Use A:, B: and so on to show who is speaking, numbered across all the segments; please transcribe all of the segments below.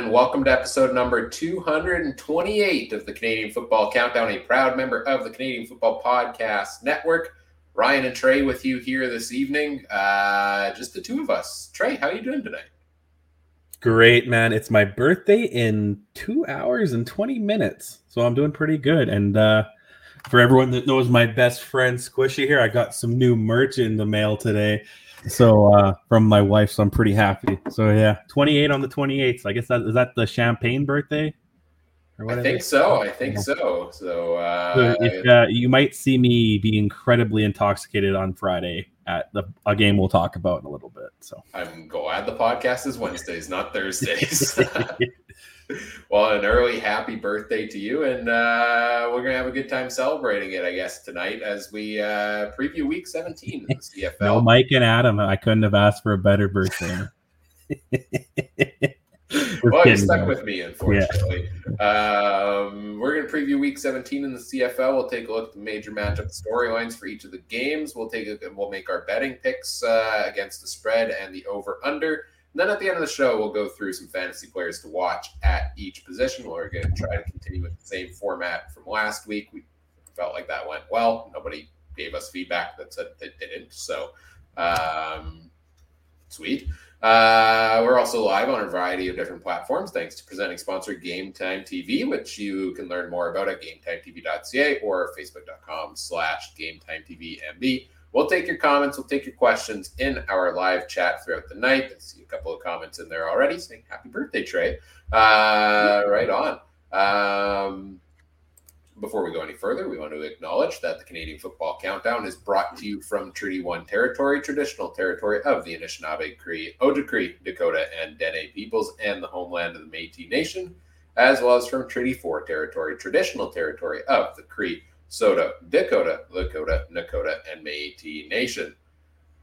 A: and welcome to episode number 228 of the Canadian Football Countdown, a proud member of the Canadian Football Podcast Network. Ryan and Trey with you here this evening. Uh, just the two of us. Trey, how are you doing today?
B: Great, man. It's my birthday in two hours and 20 minutes. So I'm doing pretty good. And uh, for everyone that knows my best friend Squishy here, I got some new merch in the mail today so uh from my wife so i'm pretty happy so yeah 28 on the 28th i guess that is that the champagne birthday
A: I think so. I think so. So, uh,
B: so if, uh, you might see me be incredibly intoxicated on Friday at the a game we'll talk about in a little bit. So
A: I'm glad the podcast is Wednesdays, not Thursdays. well, an early happy birthday to you, and uh, we're gonna have a good time celebrating it, I guess, tonight as we uh, preview Week 17 in the CFL.
B: no, Mike and Adam, I couldn't have asked for a better birthday.
A: well, you stuck with me, unfortunately. Yeah. Um, we're going to preview Week 17 in the CFL. We'll take a look at the major matchup storylines for each of the games. We'll take a, we'll make our betting picks uh, against the spread and the over under. And then at the end of the show, we'll go through some fantasy players to watch at each position. We're going to try to continue with the same format from last week. We felt like that went well. Nobody gave us feedback that said it didn't. So, um, sweet. Uh, we're also live on a variety of different platforms thanks to presenting sponsor Game Time TV, which you can learn more about at GameTimeTV.ca or Facebook.com slash GameTimeTVMB. We'll take your comments, we'll take your questions in our live chat throughout the night. I see a couple of comments in there already saying happy birthday, Trey. Uh, right on. Um, before we go any further, we want to acknowledge that the Canadian Football Countdown is brought to you from Treaty 1 territory, traditional territory of the Anishinaabe, Cree, Ojibwe, Dakota, and Dene peoples, and the homeland of the Métis Nation, as well as from Treaty 4 territory, traditional territory of the Cree, Saulteaux, Dakota, Lakota, Nakota, and Métis Nation.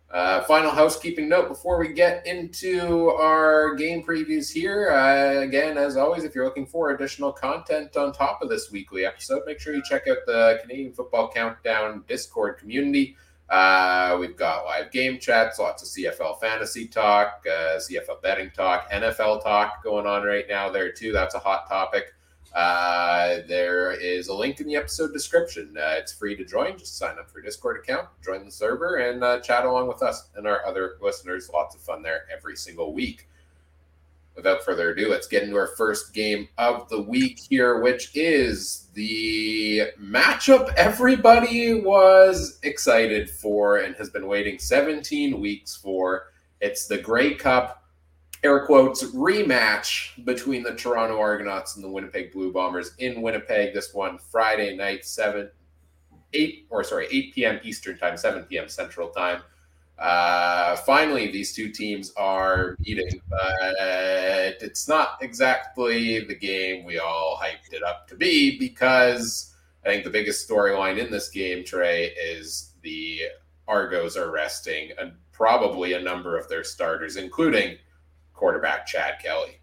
A: Uh, final housekeeping note before we get into our game previews here. Uh, again, as always, if you're looking for additional content on top of this weekly episode, make sure you check out the Canadian Football Countdown Discord community. Uh, we've got live game chats, lots of CFL fantasy talk, uh, CFL betting talk, NFL talk going on right now there too. That's a hot topic. Uh, there is a link in the episode description. Uh, it's free to join. Just sign up for a Discord account, join the server, and uh, chat along with us and our other listeners. Lots of fun there every single week. Without further ado, let's get into our first game of the week here, which is the matchup everybody was excited for and has been waiting 17 weeks for. It's the Grey Cup air quotes rematch between the Toronto Argonauts and the Winnipeg Blue Bombers in Winnipeg. This one Friday night, seven, eight or sorry, eight p.m. Eastern time, seven p.m. Central time. Uh, finally, these two teams are meeting, but it's not exactly the game we all hyped it up to be because I think the biggest storyline in this game, Trey, is the Argos are resting and probably a number of their starters, including quarterback Chad Kelly.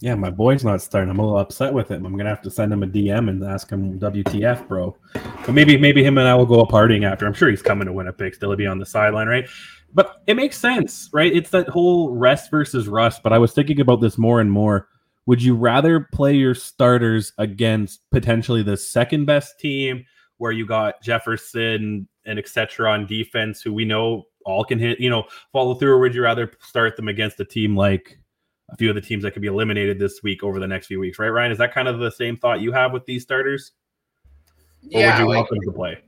B: Yeah, my boy's not starting. I'm a little upset with him. I'm gonna have to send him a DM and ask him WTF, bro. But maybe maybe him and I will go a partying after. I'm sure he's coming to Winnipeg. Still be on the sideline, right? But it makes sense, right? It's that whole rest versus rust. But I was thinking about this more and more. Would you rather play your starters against potentially the second best team, where you got Jefferson and etc. on defense, who we know all can hit, you know, follow through, or would you rather start them against a team like a few of the teams that could be eliminated this week over the next few weeks, right, Ryan? Is that kind of the same thought you have with these starters?
A: Or yeah, would you like, want them to play?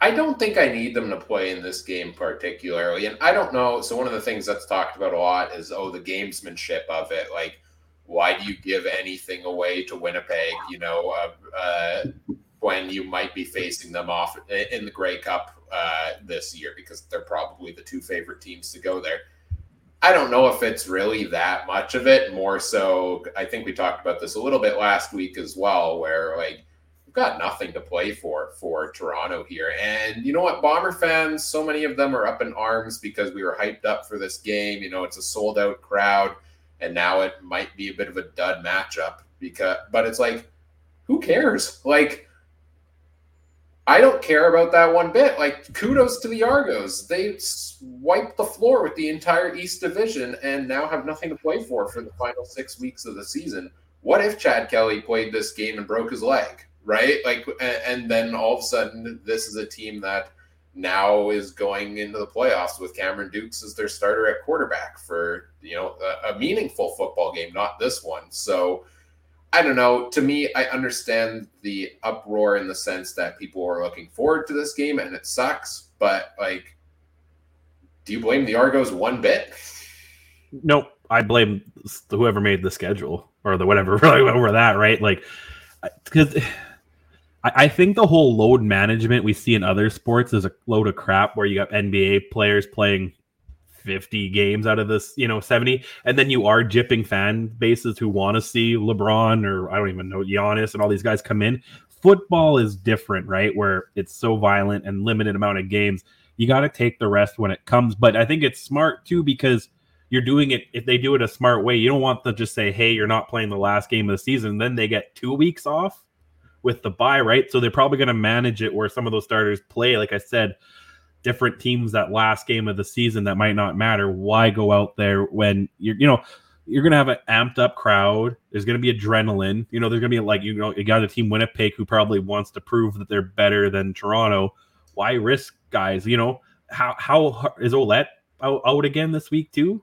A: I don't think I need them to play in this game particularly, and I don't know. So one of the things that's talked about a lot is oh the gamesmanship of it, like why do you give anything away to Winnipeg? You know, uh, uh, when you might be facing them off in the Grey Cup uh, this year because they're probably the two favorite teams to go there. I don't know if it's really that much of it. More so, I think we talked about this a little bit last week as well, where like we've got nothing to play for for Toronto here. And you know what, Bomber fans, so many of them are up in arms because we were hyped up for this game. You know, it's a sold out crowd, and now it might be a bit of a dud matchup because. But it's like, who cares? Like I don't care about that one bit. Like, kudos to the Argos. They wiped the floor with the entire East Division and now have nothing to play for for the final six weeks of the season. What if Chad Kelly played this game and broke his leg, right? Like, and then all of a sudden, this is a team that now is going into the playoffs with Cameron Dukes as their starter at quarterback for you know a, a meaningful football game, not this one. So I don't know. To me, I understand the uproar in the sense that people are looking forward to this game and it sucks, but like, do you blame the Argos one bit?
B: Nope. I blame whoever made the schedule or the whatever over that, right? Like, because I think the whole load management we see in other sports is a load of crap where you got NBA players playing 50 games out of this, you know, 70. And then you are jipping fan bases who want to see LeBron or I don't even know Giannis and all these guys come in. Football is different, right? Where it's so violent and limited amount of games. You got to take the rest when it comes. But I think it's smart too because you're doing it if they do it a smart way. You don't want to just say, hey, you're not playing the last game of the season. Then they get two weeks off with the buy, right? So they're probably going to manage it where some of those starters play, like I said, different teams that last game of the season that might not matter. Why go out there when you're, you know, you're to have an amped up crowd. There's to be adrenaline. You know, there's to be like, you know, you got a team Winnipeg who probably wants to prove that they're better than Toronto. Why risk guys? You know, how, how is Ouellette out, out again this week too?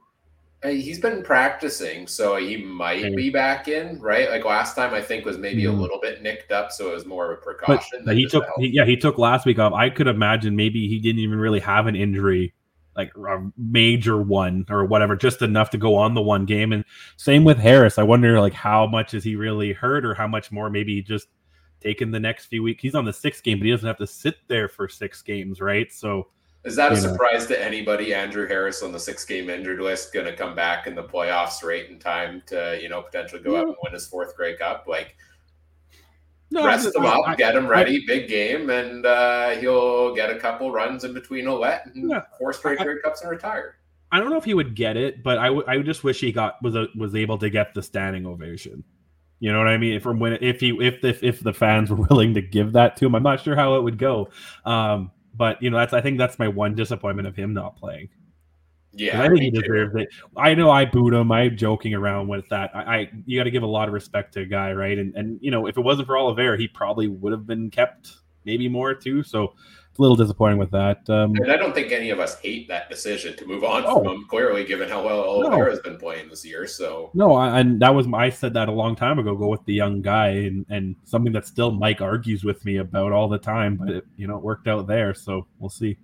A: He's been practicing, so he might be back in, right? Like last time, I think was maybe mm. a hmm. little bit nicked up, so it was more of a precaution.
B: But he took, he, yeah, he took last week off. I could imagine maybe he didn't even really have an injury, like a major one or whatever, just enough to go on the one game. And same with Harris. I wonder, like, how much is he really hurt, or how much more maybe just taking the next few weeks. He's on the sixth game, but he doesn't have to sit there for six games, right? So
A: is that a surprise know. to anybody? Andrew Harris on the six game injured list going to come back in the playoffs right in time to, you know, potentially go up and win his fourth Grey Cup? Like, no, rest him up, I, get him ready, I, big game, and uh, he'll get a couple runs in between Ouellette and yeah, four straight Grey Cups and retire.
B: I don't know if he would get it, but I I just wish he got was a, was able to get the standing ovation. You know what I mean? From when if he if if if the fans were willing to give that to him, I'm not sure how it would go. Um, but you know, that's I think that's my one disappointment of him not playing.
A: Yeah,
B: I think he deserves it. I know I boot him. I'm joking around with that. I, I you got to give a lot of respect to a guy, right? And and you know, if it wasn't for Oliveira, he probably would have been kept, maybe more too. So a little disappointing with that. Um,
A: and I don't think any of us hate that decision to move on oh, from him. Clearly, given how well Oliveira no. has been playing this year, so
B: no, I, and that was I said that a long time ago. Go with the young guy, and and something that still Mike argues with me about all the time, but it, you know it worked out there. So we'll see.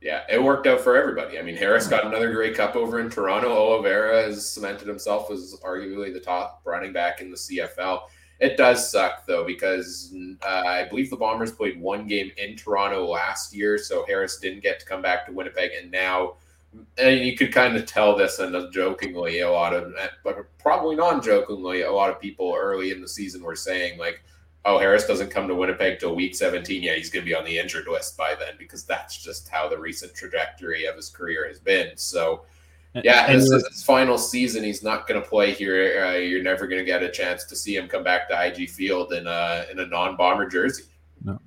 A: Yeah, it worked out for everybody. I mean, Harris got another Grey Cup over in Toronto. Oliveira has cemented himself as arguably the top running back in the CFL. It does suck though because uh, I believe the Bombers played one game in Toronto last year, so Harris didn't get to come back to Winnipeg, and now and you could kind of tell this and jokingly a lot of but probably non-jokingly a lot of people early in the season were saying like oh harris doesn't come to winnipeg till week 17 yeah he's going to be on the injured list by then because that's just how the recent trajectory of his career has been. So yeah, this is his final season. He's not going to play here. Uh, you're never going to get a chance to see him come back to IG Field in a in a non-bomber jersey.
B: No,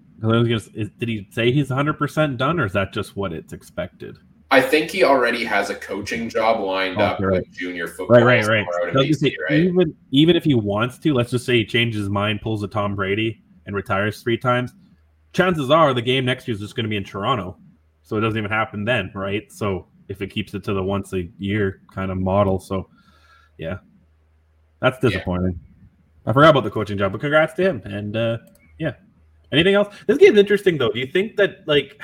B: did he say he's 100 percent done, or is that just what it's expected?
A: I think he already has a coaching job lined oh, up right. with junior football.
B: Right, right, right. BC, right. Even even if he wants to, let's just say he changes his mind, pulls a Tom Brady, and retires three times. Chances are the game next year is just going to be in Toronto, so it doesn't even happen then, right? So if it keeps it to the once a year kind of model. So, yeah, that's disappointing. Yeah. I forgot about the coaching job, but congrats to him. And uh, yeah, anything else? This game's interesting though. Do you think that like?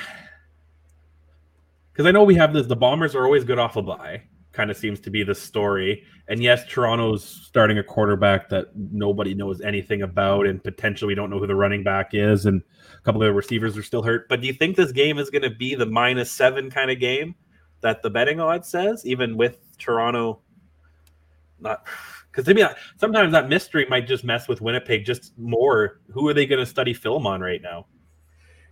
B: Because I know we have this. The Bombers are always good off a bye. Kind of seems to be the story. And yes, Toronto's starting a quarterback that nobody knows anything about, and potentially we don't know who the running back is, and a couple of the receivers are still hurt. But do you think this game is going to be the minus seven kind of game? That the betting odds says, even with Toronto not because maybe sometimes that mystery might just mess with Winnipeg just more. Who are they going to study film on right now?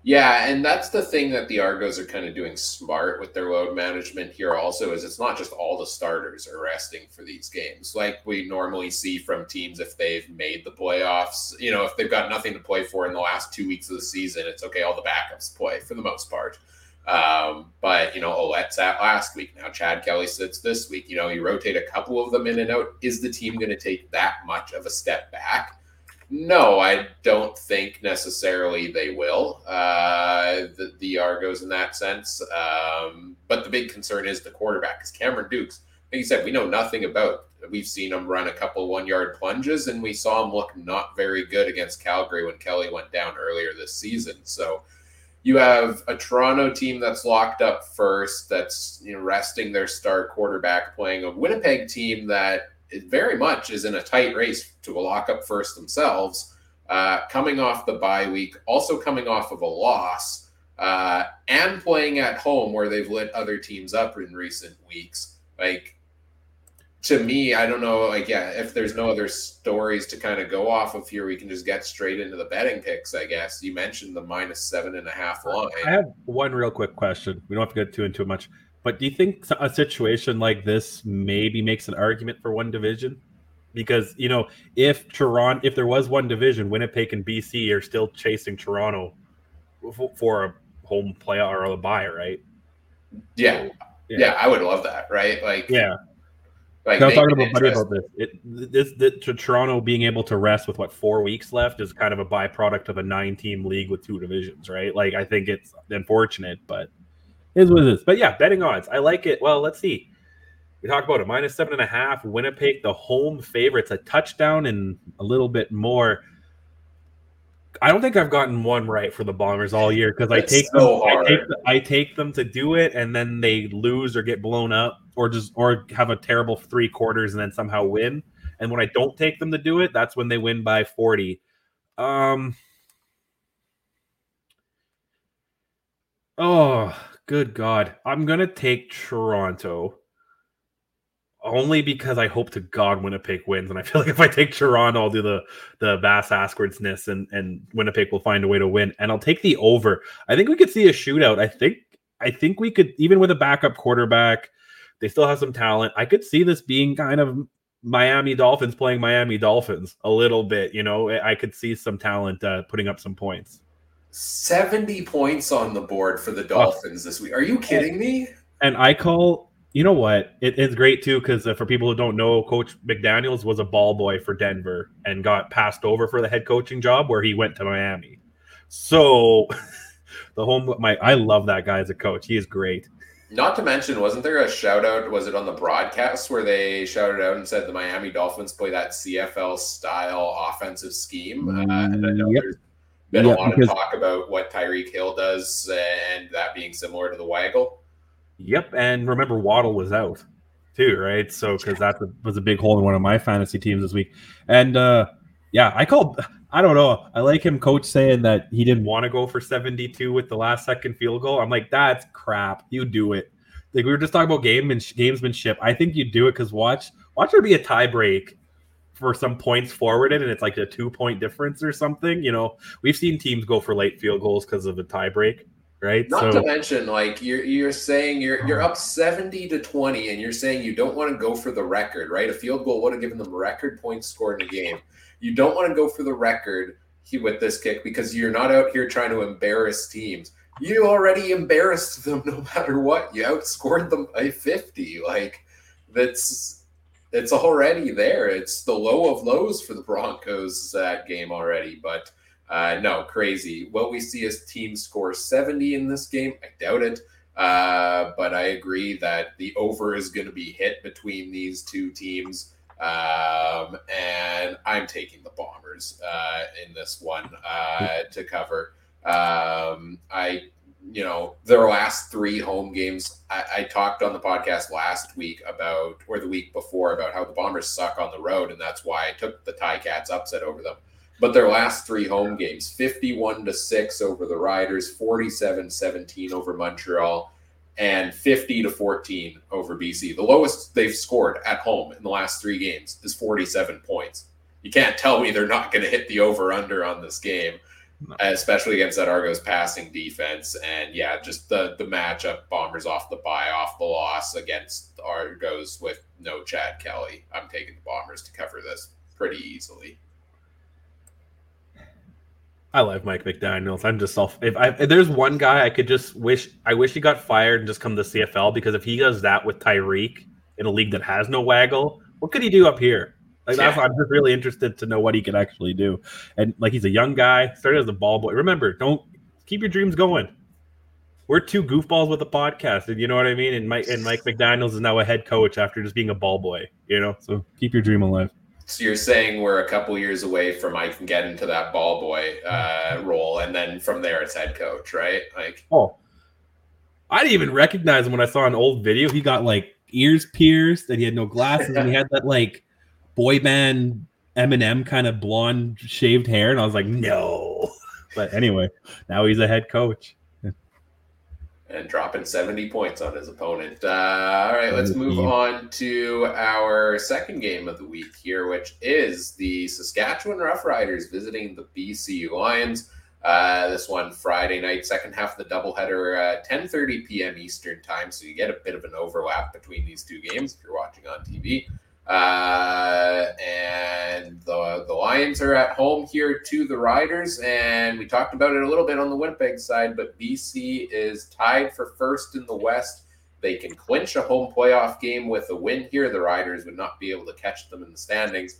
A: Yeah, and that's the thing that the Argos are kind of doing smart with their load management here also is it's not just all the starters are resting for these games like we normally see from teams if they've made the playoffs. You know, if they've got nothing to play for in the last 2 weeks of the season, it's okay all the backups play for the most part. Um, but you know, Ouellette's at last week. Now Chad Kelly sits this week. You know, you rotate a couple of them in and out. Is the team going to take that much of a step back? No, I don't think necessarily they will. Uh, the, the Argos in that sense. Um, but the big concern is the quarterback, because Cameron Dukes, like you said, we know nothing about. We've seen him run a couple one yard plunges, and we saw him look not very good against Calgary when Kelly went down earlier this season. So you have a Toronto team that's locked up first, that's you know resting their star quarterback, playing a Winnipeg team that very much is in a tight race to lock up first themselves, uh, coming off the bye week, also coming off of a loss, uh, and playing at home where they've lit other teams up in recent weeks. Like, to me, I don't know. Like, yeah, if there's no other stories to kind of go off of here, we can just get straight into the betting picks. I guess you mentioned the minus seven and a half line.
B: I have one real quick question. We don't have to get too into it much. But do you think a situation like this maybe makes an argument for one division? Because you know, if Toronto, if there was one division, Winnipeg and BC are still chasing Toronto for a home playoff or a buy, right?
A: Yeah. So, yeah, yeah, I would love that, right? Like,
B: yeah. Like I was talking about buddy about this. It, this, this to Toronto being able to rest with what four weeks left is kind of a byproduct of a nine-team league with two divisions, right? Like, I think it's unfortunate, but is what it is. But yeah, betting odds. I like it. Well, let's see. We talk about it. Minus seven and a half. Winnipeg, the home favorites, a touchdown and a little bit more. I don't think I've gotten one right for the Bombers all year because I take so them, I take, I take them to do it and then they lose or get blown up or just or have a terrible three quarters and then somehow win. And when I don't take them to do it, that's when they win by 40. Um Oh, Good God. I'm going to take Toronto only because I hope to God Winnipeg wins. And I feel like if I take Toronto, I'll do the the Bass Askwardsness and, and Winnipeg will find a way to win. And I'll take the over. I think we could see a shootout. I think I think we could even with a backup quarterback, they still have some talent. I could see this being kind of Miami Dolphins playing Miami Dolphins a little bit. You know, I could see some talent uh, putting up some points.
A: 70 points on the board for the Dolphins oh. this week. Are you kidding me?
B: And I call, you know what? It, it's great too because uh, for people who don't know, Coach McDaniels was a ball boy for Denver and got passed over for the head coaching job where he went to Miami. So the home, my I love that guy as a coach. He is great.
A: Not to mention, wasn't there a shout out? Was it on the broadcast where they shouted out and said the Miami Dolphins play that CFL style offensive scheme? Uh, and I know yep. there's been yeah, a lot because, of talk about what Tyreek Hill does and that being similar to the Waggle.
B: Yep, and remember Waddle was out too, right? So because that was a big hole in one of my fantasy teams this week, and uh yeah, I called. I don't know. I like him, coach, saying that he didn't want to go for 72 with the last second field goal. I'm like, that's crap. You do it. Like we were just talking about game and gamesmanship. I think you do it because watch watch there be a tie break for some points forwarded and it's like a two point difference or something. You know, we've seen teams go for late field goals because of a tie break, right?
A: Not so, to mention, like you're you're saying you're you're up seventy to twenty, and you're saying you don't want to go for the record, right? A field goal would have given them record points scored in the game. You don't want to go for the record with this kick because you're not out here trying to embarrass teams. You already embarrassed them no matter what. You outscored them by 50. Like that's it's already there. It's the low of lows for the Broncos that game already. But uh, no, crazy. What we see is teams score 70 in this game. I doubt it. Uh, but I agree that the over is going to be hit between these two teams. Um, and I'm taking the Bombers uh, in this one uh, to cover. Um, I you know, their last three home games. I, I, talked on the podcast last week about, or the week before, about how the Bombers suck on the road, and that's why I took the Ti-Cats upset over them. But their last three home games 51 to 6 over the Riders, 47 17 over Montreal, and 50 to 14 over BC. The lowest they've scored at home in the last three games is 47 points. You can't tell me they're not going to hit the over under on this game. especially against that Argos passing defense. And yeah, just the the matchup, Bombers off the bye, off the loss against Argos with no Chad Kelly. I'm taking the Bombers to cover this pretty easily.
B: I love Mike McDaniel's. I'm just self. If, I, if there's one guy I could just wish, I wish he got fired and just come to CFL because if he does that with Tyreek in a league that has no waggle, what could he do up here? Like yeah. I'm just really interested to know what he could actually do. And like he's a young guy, started as a ball boy. Remember, don't keep your dreams going. We're two goofballs with a podcast, and you know what I mean. And Mike and Mike McDaniel's is now a head coach after just being a ball boy. You know, so keep your dream alive.
A: So you're saying we're a couple years away from I can get into that ball boy uh, role, and then from there it's head coach, right? Like,
B: oh, I didn't even recognize him when I saw an old video. He got like ears pierced, and he had no glasses, and he had that like boy band Eminem kind of blonde shaved hair, and I was like, no. But anyway, now he's a head coach
A: and dropping 70 points on his opponent. Uh, all right, let's move on to our second game of the week here, which is the Saskatchewan Roughriders visiting the BC Lions. Uh, this one Friday night, second half of the doubleheader, uh, 10:30 p.m. Eastern time. So you get a bit of an overlap between these two games if you're watching on TV. Uh, and the, the Lions are at home here to the Riders. And we talked about it a little bit on the Winnipeg side, but BC is tied for first in the West. They can clinch a home playoff game with a win here. The Riders would not be able to catch them in the standings.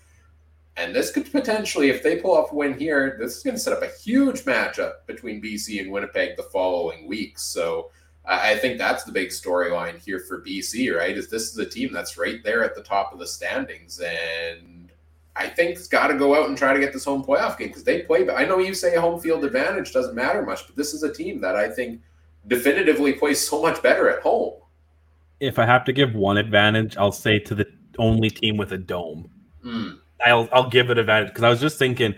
A: And this could potentially, if they pull off a win here, this is going to set up a huge matchup between BC and Winnipeg the following week. So, I think that's the big storyline here for BC, right? Is this is a team that's right there at the top of the standings, and I think it's got to go out and try to get this home playoff game because they play. I know you say home field advantage doesn't matter much, but this is a team that I think definitively plays so much better at home.
B: If I have to give one advantage, I'll say to the only team with a dome. Mm. I'll I'll give it advantage because I was just thinking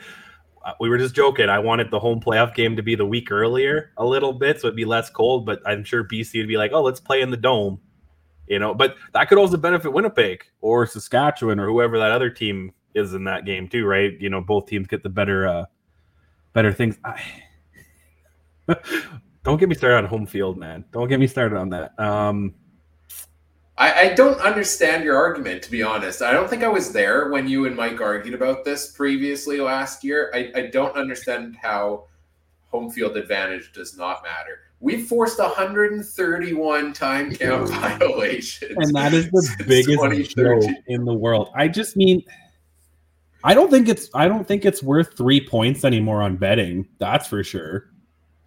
B: we were just joking. I wanted the home playoff game to be the week earlier a little bit, so it'd be less cold. But I'm sure BC would be like, "Oh, let's play in the dome," you know. But that could also benefit Winnipeg or Saskatchewan or whoever that other team is in that game too, right? You know, both teams get the better, uh better things. I... Don't get me started on home field, man. Don't get me started on that. Um,
A: I, I, don't understand your argument, to be honest. I don't think I was there when you and Mike argued about this previously last year. I, I don't understand how home field advantage does not matter. We forced 131 time count violations.
B: And that is the biggest joke in the world. I just mean I don't think it's I don't think it's worth three points anymore on betting. That's for sure.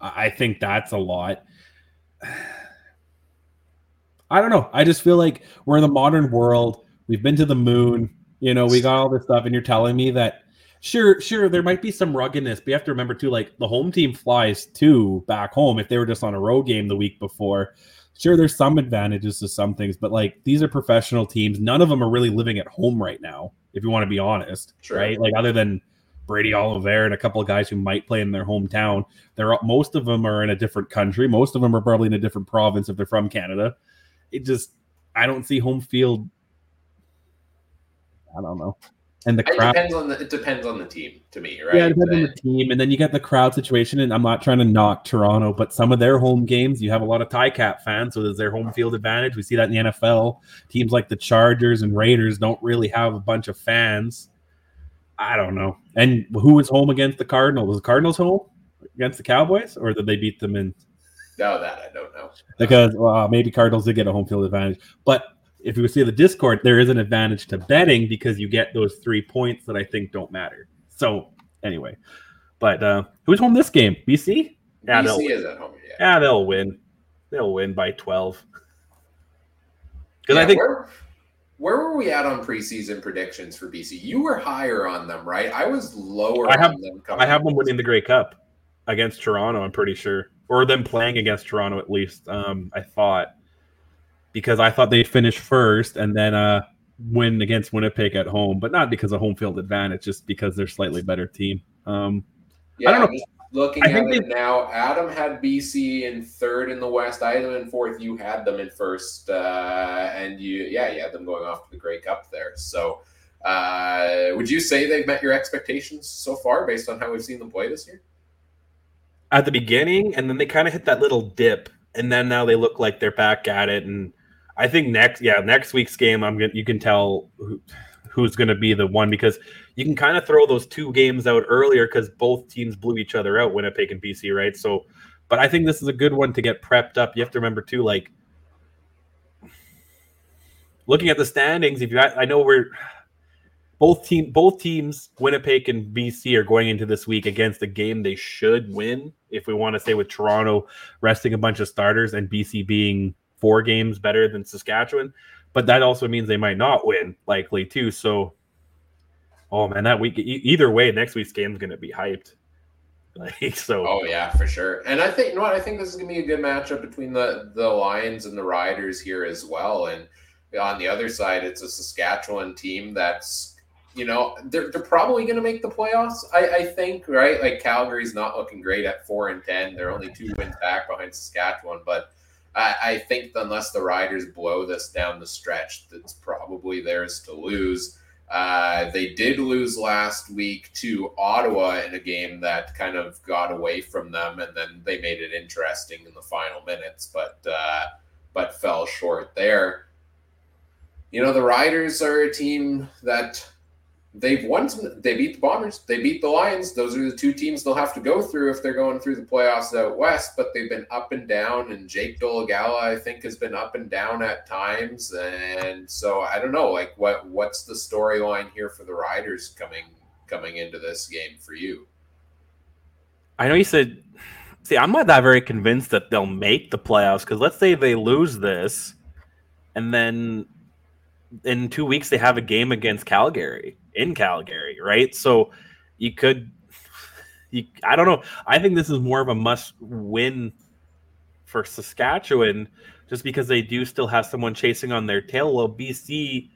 B: I think that's a lot. I don't know. I just feel like we're in the modern world. We've been to the moon. You know, we got all this stuff, and you're telling me that sure, sure, there might be some ruggedness, but you have to remember too, like the home team flies too back home if they were just on a road game the week before. Sure, there's some advantages to some things, but like these are professional teams. None of them are really living at home right now, if you want to be honest. Sure. Right? Like other than Brady Oliveira and a couple of guys who might play in their hometown. They're most of them are in a different country. Most of them are probably in a different province if they're from Canada it just I don't see home field. I don't know.
A: And the crowd it depends on the it depends on the team to me, right?
B: Yeah, it depends on the team, and then you get the crowd situation. And I'm not trying to knock Toronto, but some of their home games, you have a lot of Ti-Cat fans, so there's their home field advantage. We see that in the NFL. Teams like the Chargers and Raiders don't really have a bunch of fans. I don't know. And who was home against the Cardinals? Was the Cardinals home against the Cowboys, or did they beat them in
A: no, that I don't know.
B: Because well, maybe Cardinals did get a home field advantage, but if you see the Discord, there is an advantage to betting because you get those three points that I think don't matter. So anyway, but uh who's home this game? BC?
A: Yeah, BC is at home.
B: Yeah. yeah, they'll win. They'll win by twelve. Because yeah, I think.
A: Where, where were we at on preseason predictions for BC? You were higher on them, right? I was lower
B: I have,
A: on them.
B: I have them winning the Grey Cup against Toronto. I'm pretty sure or them playing against Toronto at least. Um, I thought because I thought they'd finish first and then uh, win against Winnipeg at home, but not because of home field advantage, just because they're slightly better team. Um,
A: yeah, I don't know. Looking I at it they, now, Adam had BC in third in the West. I had them in fourth. You had them in first, uh, and you, yeah, you had them going off to the Grey Cup there. So, uh, would you say they've met your expectations so far, based on how we've seen them play this year?
B: At the beginning, and then they kind of hit that little dip, and then now they look like they're back at it. And I think next, yeah, next week's game, I'm gonna you can tell who, who's to be the one because you can kind of throw those two games out earlier because both teams blew each other out, Winnipeg and BC, right? So, but I think this is a good one to get prepped up. You have to remember too, like looking at the standings. If you, I know we're both team both teams winnipeg and bc are going into this week against a game they should win if we want to say with toronto resting a bunch of starters and bc being four games better than saskatchewan. But that also means they might not win likely too. So oh man that week either way next week's game is going to be hyped. Like so
A: oh yeah for sure. And i think you know what? I think this is going to be a good matchup between the the lions and the riders here as well. And on the other side it's a saskatchewan team that's you know, they're, they're probably going to make the playoffs. I, I think, right? Like Calgary's not looking great at four and ten. They're only two wins back behind Saskatchewan, but I, I think unless the Riders blow this down the stretch, that's probably theirs to lose. Uh, they did lose last week to Ottawa in a game that kind of got away from them, and then they made it interesting in the final minutes, but uh, but fell short there. You know, the Riders are a team that they've won some, they beat the Bombers, they beat the Lions. Those are the two teams they'll have to go through if they're going through the playoffs out west, but they've been up and down and Jake Dolegala I think has been up and down at times and so I don't know like what what's the storyline here for the Riders coming coming into this game for you?
B: I know you said see I'm not that very convinced that they'll make the playoffs cuz let's say they lose this and then in 2 weeks they have a game against Calgary in Calgary, right? So you could, you, I don't know. I think this is more of a must win for Saskatchewan just because they do still have someone chasing on their tail. Well, BC,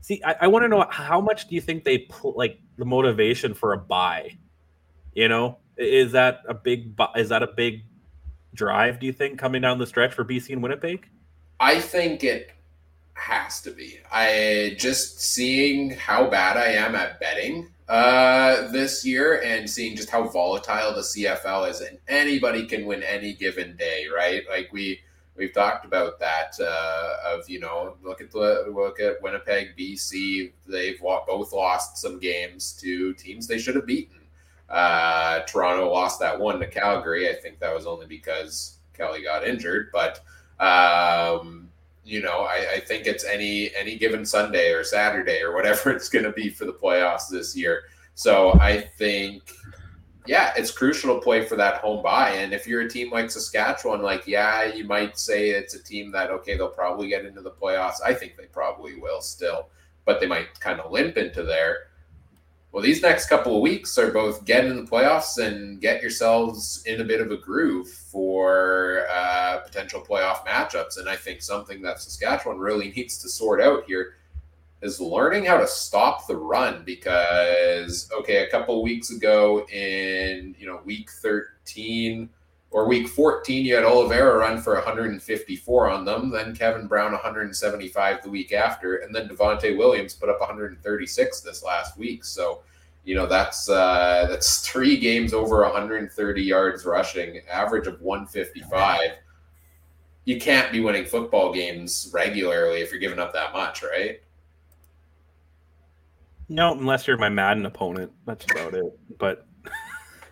B: see, I, I want to know how much do you think they put like the motivation for a buy? You know, is that a big, is that a big drive, do you think, coming down the stretch for BC and Winnipeg?
A: I think it has to be. I just seeing how bad I am at betting uh, this year and seeing just how volatile the CFL is, and anybody can win any given day, right? Like we we've talked about that uh, of you know look at the look at Winnipeg, BC. They've both lost some games to teams they should have beaten. Uh, Toronto lost that one to Calgary. I think that was only because Kelly got injured, but. Um, you know, I, I, think it's any any given Sunday or Saturday or whatever it's going to be for the playoffs this year. So I think, yeah, it's crucial to play for that home buy. And if you're a team like Saskatchewan, like yeah, you might say it's a team that okay, they'll probably get into the playoffs. I think they probably will still, but they might kind of limp into there. Well, these next couple of weeks are both get in the playoffs and get yourselves in a bit of a groove for uh, potential playoff matchups. And I think something that Saskatchewan really needs to sort out here is learning how to stop the run because okay, a couple weeks ago in you know week 13 or week 14, you had Oliveira run for 154 on them, then Kevin Brown 175 the week after, and then Devonte Williams put up 136 this last week. So, you know, that's uh, that's three games over 130 yards rushing, average of 155. You can't be winning football games regularly if you're giving up that much, right? No, unless you're my Madden opponent. That's about it. But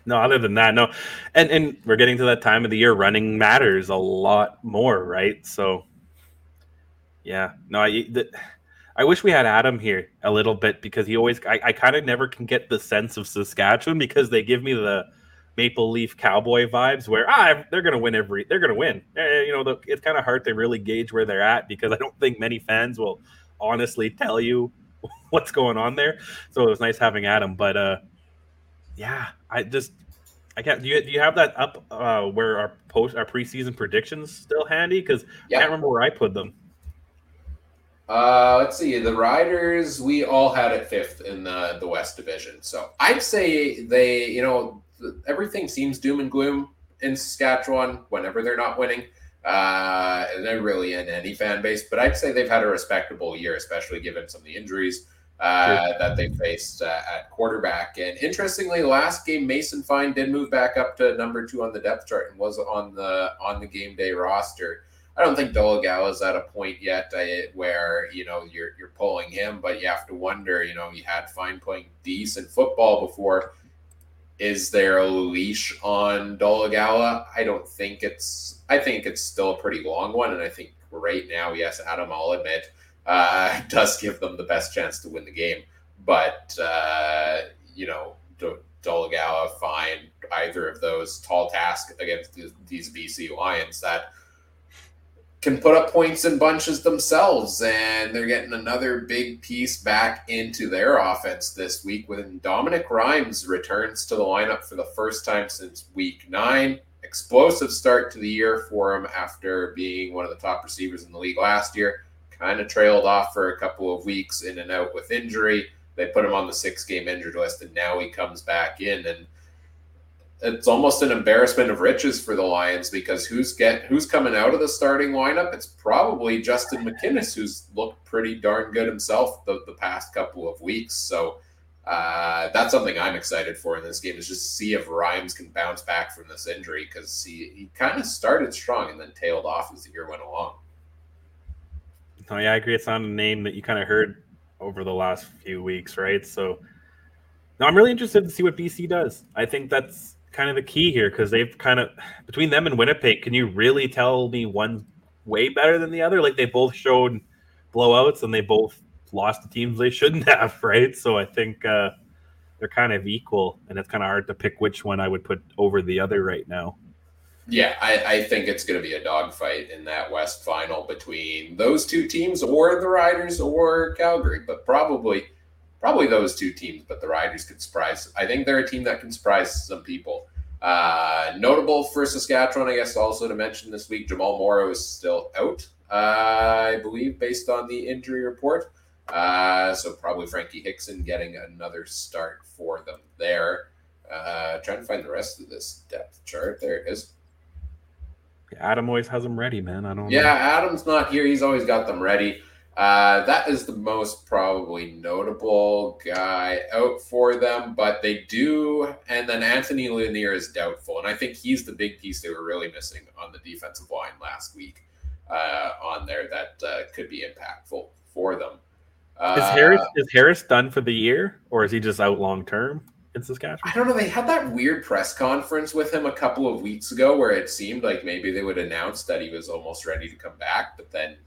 A: no, other than that, no. And and we're getting to that time of the year. Running matters a lot more, right? So, yeah, no, I the, I wish we had Adam here a little bit because he always I, I kind of never can get the sense of Saskatchewan because they give me the Maple Leaf Cowboy vibes where ah they're gonna win every they're gonna win. You know, the, it's kind of hard to really gauge where they're at because I don't think many fans will honestly tell you what's going on there. So it was nice having Adam, but uh yeah, I just I can't. Do you, do you have that up uh, where our post our preseason predictions still handy? Because yeah. I can't remember where I put them. Uh, let's see. The Riders, we all had it fifth in the the West Division. So I'd say they, you know, everything seems doom and gloom in Saskatchewan whenever they're not winning. Uh, and they're really in any fan base, but I'd say they've had a respectable year, especially given some of the injuries. Uh, that they faced uh, at quarterback. And interestingly, last game Mason Fine did move back up to number two on the depth chart and was on the on the game day roster. I don't think Dolegala is at a point yet uh, where you know you're you're pulling him, but you have to wonder. You know, he had Fine playing decent football before. Is there a leash on Dolegala? I don't think it's. I think it's still a pretty long one, and I think right now, yes, Adam, I'll admit, uh, does give them the best chance to win the game. But uh, you know, Dolegala, Fine, either of those tall tasks against these BC Lions that can put up points in bunches themselves, and they're getting another big piece back into their offense this week when Dominic Rhymes returns to the lineup for the first time since week nine. Explosive start to the year for him after being one of the top receivers in the league last year. Kind of trailed off for a couple of weeks in and out with injury. They put him on the six game injured list, and now he comes back in and it's almost an embarrassment of riches for the Lions because who's get who's coming out of the starting lineup? It's probably Justin McInnis, who's looked pretty darn good himself the, the past couple of weeks. So uh, that's something I'm excited for in this game is just to see if Rhymes can bounce back from this injury because he, he kind of started strong and then tailed off as the year went along.
B: Oh yeah, I agree. It's not a name that you kind of heard over the last few weeks, right? So now I'm really interested to see what BC does. I think that's kind of the key here because they've kind of between them and Winnipeg. Can you really tell me one way better than the other? Like they both showed blowouts and they both lost to teams they shouldn't have, right? So I think uh, they're kind of equal, and it's kind of hard to pick which one I would put over the other right now.
A: Yeah, I, I think it's going to be a dogfight in that West final between those two teams, or the Riders, or Calgary, but probably probably those two teams, but the Riders could surprise. I think they're a team that can surprise some people. Uh, notable for Saskatchewan, I guess, also to mention this week, Jamal Morrow is still out, uh, I believe, based on the injury report. Uh, so probably Frankie Hickson getting another start for them there. Uh, trying to find the rest of this depth chart. There it is.
B: Adam always has them ready, man. I don't.
A: Yeah, know. Adam's not here. He's always got them ready. Uh, that is the most probably notable guy out for them, but they do. And then Anthony Lanier is doubtful, and I think he's the big piece they were really missing on the defensive line last week. Uh, on there that uh, could be impactful for them.
B: is Harris uh, is Harris done for the year, or is he just out long term in Saskatchewan?
A: I don't know. They had that weird press conference with him a couple of weeks ago, where it seemed like maybe they would announce that he was almost ready to come back, but then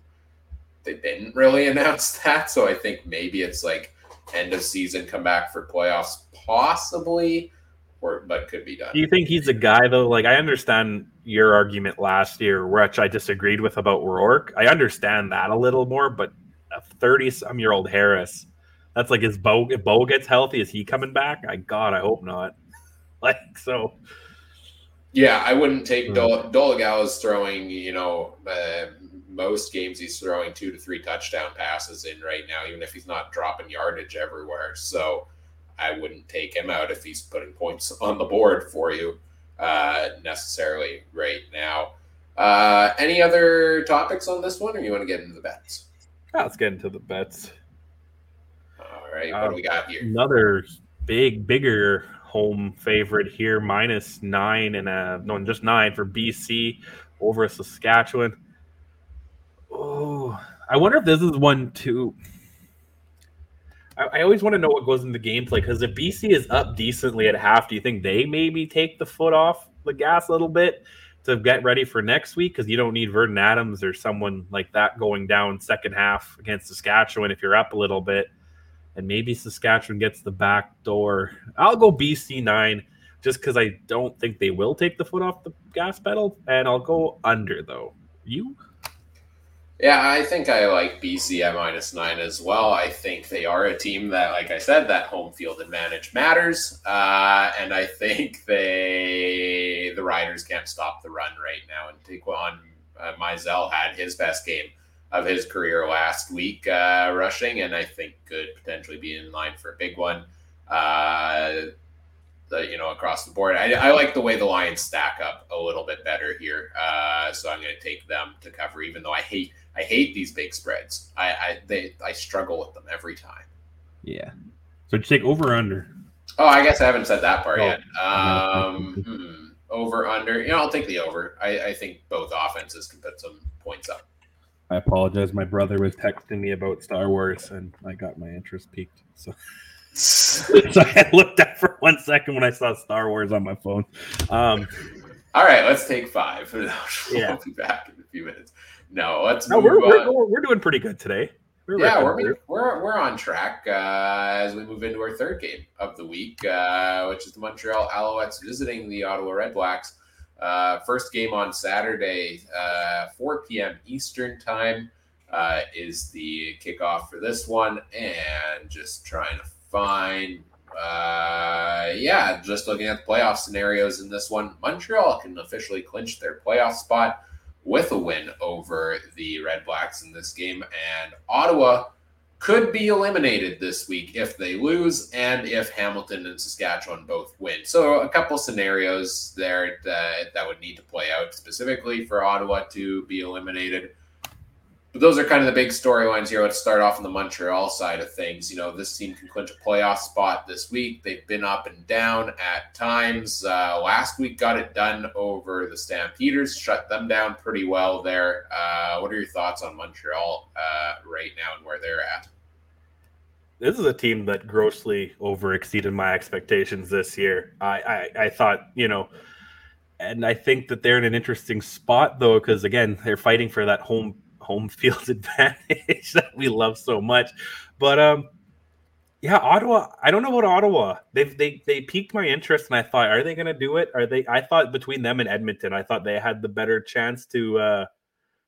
A: they didn't really announce that. So I think maybe it's like end of season, come back for playoffs, possibly, or but could be done.
B: Do you think he's a guy though? Like I understand your argument last year, which I disagreed with about Rourke. I understand that a little more, but a thirty-some-year-old Harris, that's like his Bo. If Bo gets healthy, is he coming back? I God, I hope not. Like so.
A: Yeah, I wouldn't take. Dol- Dolegala's throwing, you know, uh, most games he's throwing two to three touchdown passes in right now, even if he's not dropping yardage everywhere. So I wouldn't take him out if he's putting points on the board for you uh, necessarily right now. Uh, any other topics on this one, or you want to get into the bets?
B: let's get into the bets.
A: Right, what uh, do we got here?
B: Another big, bigger home favorite here, minus nine and a no, just nine for BC over Saskatchewan. Oh, I wonder if this is one too. I, I always want to know what goes into the gameplay because if BC is up decently at half, do you think they maybe take the foot off the gas a little bit to get ready for next week? Because you don't need Vernon Adams or someone like that going down second half against Saskatchewan if you're up a little bit. And maybe Saskatchewan gets the back door. I'll go BC nine just because I don't think they will take the foot off the gas pedal. And I'll go under though. You?
A: Yeah, I think I like BC at minus nine as well. I think they are a team that, like I said, that home field advantage matters, uh, and I think they the Riders can't stop the run right now. And Taquan uh, Mizzell had his best game of his career last week uh, rushing, and I think could potentially be in line for a big one. Uh, the, you know across the board. I, I, like the way the Lions stack up a little bit better here, uh, so I'm going to take them to cover. Even though I hate I hate these big spreads. I I they I struggle with them every time.
B: Yeah. So did you take over or under?
A: Oh, I guess I haven't said that part oh. yet. Um, hmm, over under. You know, I'll take the over. I, I think both offenses can put some points up.
B: I apologize. My brother was texting me about Star Wars, and I got my interest peaked. So, so I looked up for one second when I saw Star Wars on my phone. Um,
A: All right, let's take five. we'll yeah. be back in a few minutes. No, let's.
B: No, we're, we're, we're, doing pretty good today.
A: We're yeah, we're, we're, we're on track uh, as we move into our third game of the week, uh, which is the Montreal Alouettes visiting the Ottawa Redblacks. Uh, first game on Saturday, uh, 4 p.m. Eastern time uh, is the kickoff for this one. And just trying to find, uh, yeah, just looking at the playoff scenarios in this one. Montreal can officially clinch their playoff spot with a win over the Red Blacks in this game. And Ottawa could be eliminated this week if they lose and if Hamilton and Saskatchewan both win. So a couple scenarios there that, that would need to play out specifically for Ottawa to be eliminated. But those are kind of the big storylines here. Let's start off on the Montreal side of things. You know, this team can clinch a playoff spot this week. They've been up and down at times. Uh, last week got it done over the Stampeders, shut them down pretty well there. Uh, what are your thoughts on Montreal uh, right now and where they're at?
B: This is a team that grossly over exceeded my expectations this year. I, I, I thought, you know, and I think that they're in an interesting spot though, because again, they're fighting for that home home field advantage that we love so much. But um, yeah, Ottawa. I don't know about Ottawa. They they they piqued my interest, and I thought, are they going to do it? Are they? I thought between them and Edmonton, I thought they had the better chance to uh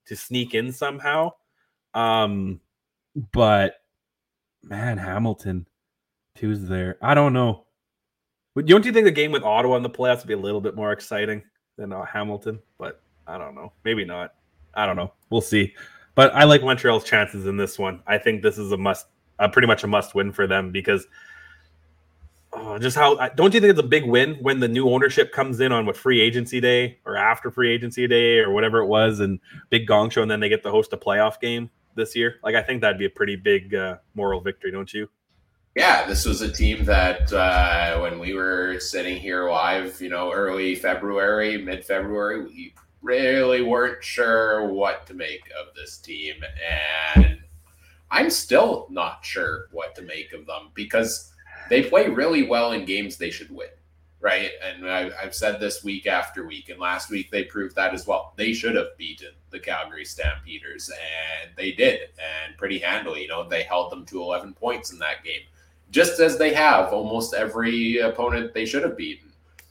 B: to sneak in somehow. Um, but man, Hamilton, two's there. I don't know. Don't you think the game with Ottawa in the playoffs would be a little bit more exciting than uh, Hamilton? But I don't know. Maybe not. I don't know. We'll see. But I like Montreal's chances in this one. I think this is a must, uh, pretty much a must win for them because oh, just how don't you think it's a big win when the new ownership comes in on what free agency day or after free agency day or whatever it was and big gong show and then they get to host a playoff game this year? Like I think that'd be a pretty big uh, moral victory, don't you?
A: Yeah, this was a team that uh, when we were sitting here live, you know, early February, mid February, we really weren't sure what to make of this team. And I'm still not sure what to make of them because they play really well in games they should win. Right. And I, have said this week after week. And last week they proved that as well. They should have beaten the Calgary Stampeders. And they did. And pretty handily. You know, they held them to 11 points in that game, just as they have almost every opponent they should have beaten.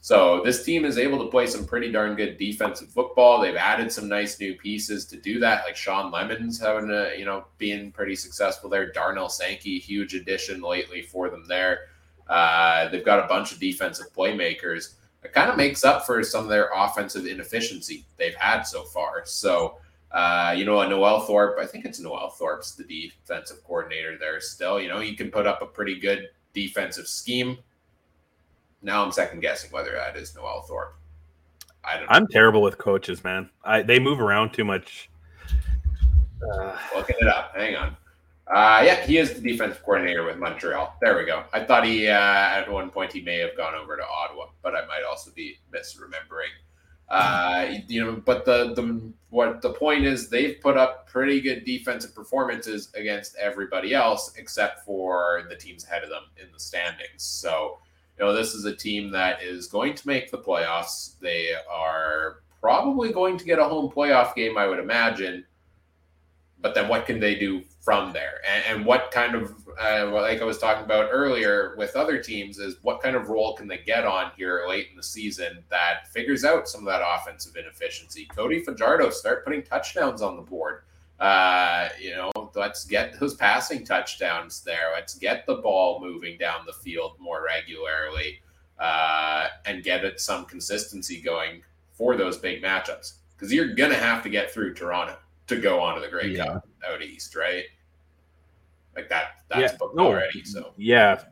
A: So this team is able to play some pretty darn good defensive football. They've added some nice new pieces to do that, like Shawn Lemon's having a, you know, being pretty successful there. Darnell Sankey, huge addition lately for them there. Uh, they've got a bunch of defensive playmakers. It kind of makes up for some of their offensive inefficiency they've had so far. So, uh, you know, a Noel Thorpe, I think it's Noel Thorpe's the defensive coordinator there still. You know, he can put up a pretty good defensive scheme now I'm second guessing whether that is Noel Thorpe.
B: I don't. Know. I'm terrible with coaches, man. I they move around too much.
A: Uh, Looking it up. Hang on. Uh, yeah, he is the defensive coordinator with Montreal. There we go. I thought he uh, at one point he may have gone over to Ottawa, but I might also be misremembering. Uh, you know, but the the what the point is, they've put up pretty good defensive performances against everybody else except for the teams ahead of them in the standings. So you know, this is a team that is going to make the playoffs. They are probably going to get a home playoff game, I would imagine. But then what can they do from there? And, and what kind of, uh, like I was talking about earlier with other teams, is what kind of role can they get on here late in the season that figures out some of that offensive inefficiency? Cody Fajardo start putting touchdowns on the board. Uh, you know, let's get those passing touchdowns there. Let's get the ball moving down the field more regularly uh, and get it some consistency going for those big matchups. Because you're going to have to get through Toronto to go on to the Grey yeah. Cup out east, right? Like that, that's yeah. booked already. So,
B: yeah,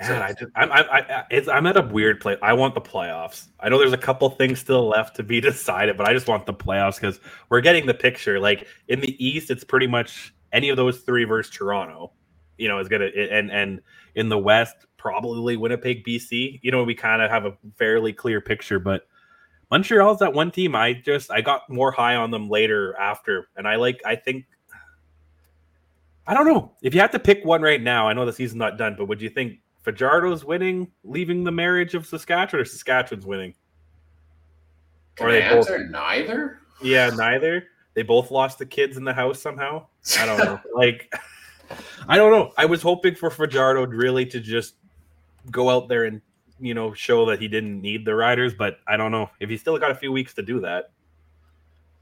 B: Man, I just, I'm, I, I, I'm at a weird place. I want the playoffs. I know there's a couple things still left to be decided, but I just want the playoffs because we're getting the picture. Like in the East, it's pretty much any of those three versus Toronto, you know, is gonna and and in the West probably Winnipeg, BC. You know, we kind of have a fairly clear picture, but Montreal's that one team. I just I got more high on them later after, and I like I think I don't know if you have to pick one right now. I know the season's not done, but would you think Fajardo's winning, leaving the marriage of Saskatchewan, or Saskatchewan's winning?
A: Can or they both... neither?
B: Yeah, neither. They both lost the kids in the house somehow. I don't know. like, I don't know. I was hoping for Fajardo really to just go out there and you know show that he didn't need the riders, but I don't know if he's still got a few weeks to do that.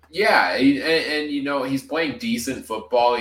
A: Yeah, and, and, you know he's playing decent football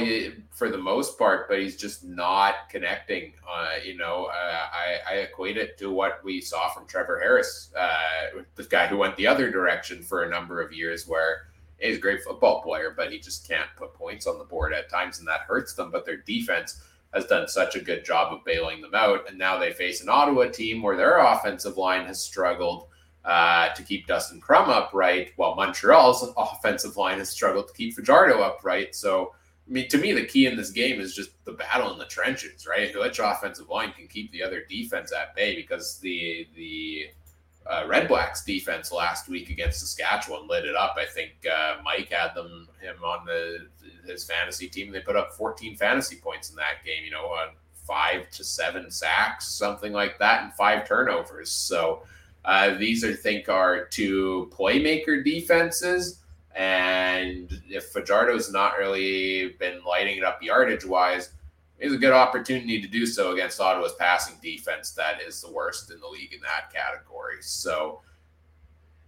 A: for the most part, but he's just not connecting. Uh, you know, uh, I, I, equate it to what we saw from Trevor Harris, uh, the guy who went the other direction for a number of years, where he's a great football player, but he just can't put points on the board at times, and that hurts them. But their defense has done such a good job of bailing them out, and now they face an Ottawa team where their offensive line has struggled uh, to keep Dustin Crum upright, while Montreal's offensive line has struggled to keep Fajardo upright. So, I mean, to me, the key in this game is just the battle in the trenches, right? Which offensive line can keep the other defense at bay because the the uh, Red Blacks defense last week against Saskatchewan lit it up. I think uh, Mike had them him on the his fantasy team. They put up 14 fantasy points in that game. You know, on five to seven sacks, something like that, and five turnovers. So uh, these, I think, are two playmaker defenses. And if Fajardo's not really been lighting it up yardage wise, it's a good opportunity to do so against Ottawa's passing defense that is the worst in the league in that category. So,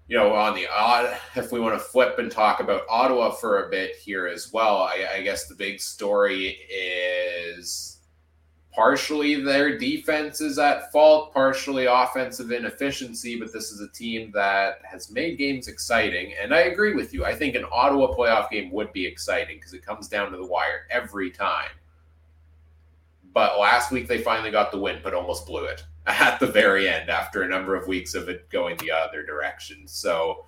A: you know, on the odd, if we want to flip and talk about Ottawa for a bit here as well, I, I guess the big story is partially their defense is at fault, partially offensive inefficiency, but this is a team that has made games exciting. And I agree with you. I think an Ottawa playoff game would be exciting because it comes down to the wire every time. But last week they finally got the win, but almost blew it at the very end after a number of weeks of it going the other direction. So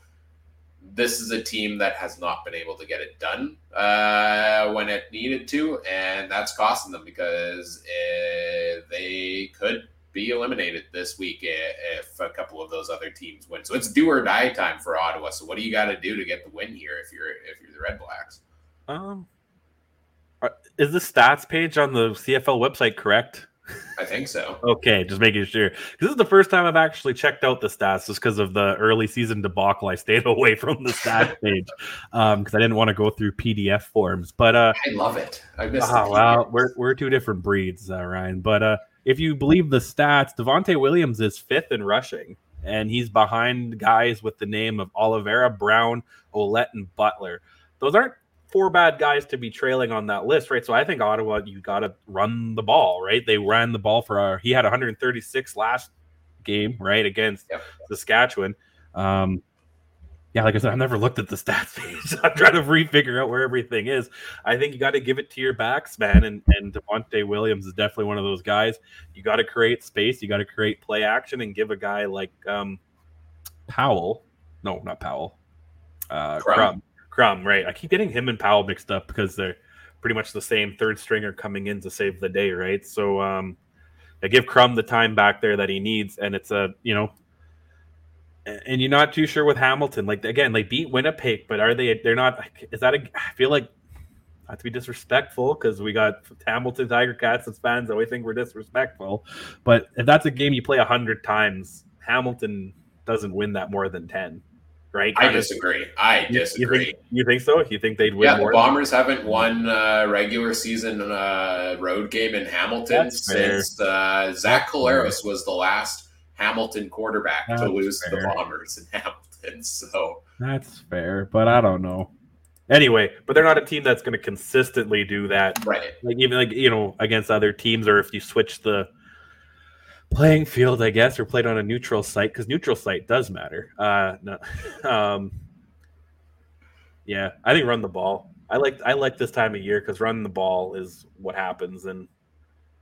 A: this is a team that has not been able to get it done uh, when it needed to, and that's costing them because uh, they could be eliminated this week if a couple of those other teams win. So it's do or die time for Ottawa. So what do you got to do to get the win here if you're if you're the Red Blacks?
B: Um, is the stats page on the CFL website correct?
A: I think so.
B: okay, just making sure. This is the first time I've actually checked out the stats just because of the early season debacle. I stayed away from the stats page because um, I didn't want to go through PDF forms. But uh,
A: I love it. I miss.
B: Oh, well, we're we're two different breeds, uh, Ryan. But uh, if you believe the stats, Devonte Williams is fifth in rushing, and he's behind guys with the name of Oliveira, Brown, Ouellette, and Butler. Those aren't four bad guys to be trailing on that list, right? So I think Ottawa, you got to run the ball, right? They ran the ball for our, he had 136 last game, right, against yep. Saskatchewan. Um, yeah, like I said, I've never looked at the stats page. I'm trying to refigure out where everything is. I think you got to give it to your backs, man. And and Devonte Williams is definitely one of those guys. You got to create space. You got to create play action and give a guy like um, Powell. No, not Powell. Uh, Crum. Crum, right? I keep getting him and Powell mixed up because they're pretty much the same third stringer coming in to save the day, right? So um, I give Crum the time back there that he needs, and it's a you know, and you're not too sure with Hamilton. Like again, they beat Winnipeg, but are they? They're not. Is that a? I feel like not to be disrespectful because we got Hamilton Tiger Cats as fans that we think we're disrespectful, but if that's a game you play a hundred times, Hamilton doesn't win that more than ten right?
A: I disagree. I disagree.
B: You think, you think, so? You think they'd win?
A: Yeah, the Bombers haven't won a regular season uh, road game in Hamilton That's since uh, Zach Collaros was the last Hamilton quarterback That's to lose fair. the Bombers in Hamilton. So
B: That's fair, but I don't know. Anyway, but they're not a team that's going to consistently do that,
A: right?
B: Like even like you know against other teams, or if you switch the playing field, I guess, or played on a neutral site because neutral site does matter. Uh, no, um, yeah, I think run the ball. I like I like this time of year because running the ball is what happens, and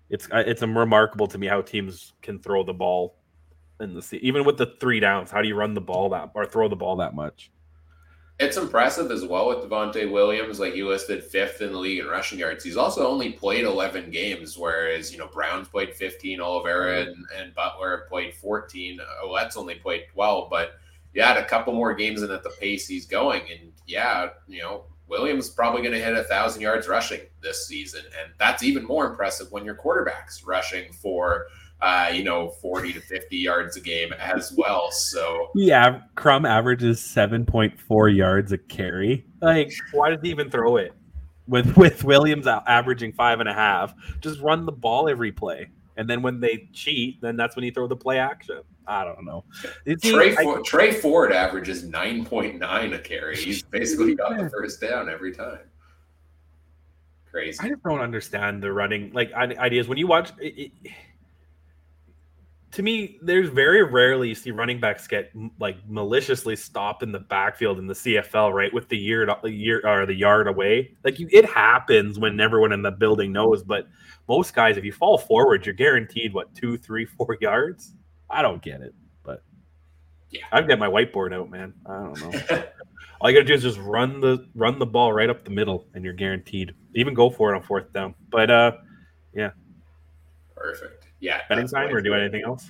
B: it's uh, it's remarkable to me how teams can throw the ball in the even with the three downs. How do you run the ball that or throw the ball that much?
A: It's impressive as well with Devonte Williams. Like he listed fifth in the league in rushing yards. He's also only played 11 games, whereas, you know, Brown's played 15, Oliveira mm-hmm. and, and Butler played 14. Ouellette's only played 12. But yeah, had a couple more games and at the pace he's going. And yeah, you know, Williams probably going to hit a thousand yards rushing this season. And that's even more impressive when your quarterback's rushing for uh, you know, 40 to 50 yards a game as well. So
B: yeah, Crum averages 7.4 yards a carry. Like, why does he even throw it? With with Williams averaging five and a half, just run the ball every play. And then when they cheat, then that's when you throw the play action. I don't know.
A: Trey, I, Tre Ford averages 9.9 a carry. He's basically got the first down every time. Crazy.
B: I just don't understand the running like ideas when you watch it, it to me, there's very rarely you see running backs get like maliciously stopped in the backfield in the CFL, right? With the year, the year or the yard away, like you, it happens when everyone in the building knows. But most guys, if you fall forward, you're guaranteed what two, three, four yards. I don't get it, but yeah, I've got my whiteboard out, man. I don't know. All you gotta do is just run the run the ball right up the middle, and you're guaranteed. Even go for it on fourth down. But uh, yeah,
A: perfect yeah.
B: Betting time or do anything else?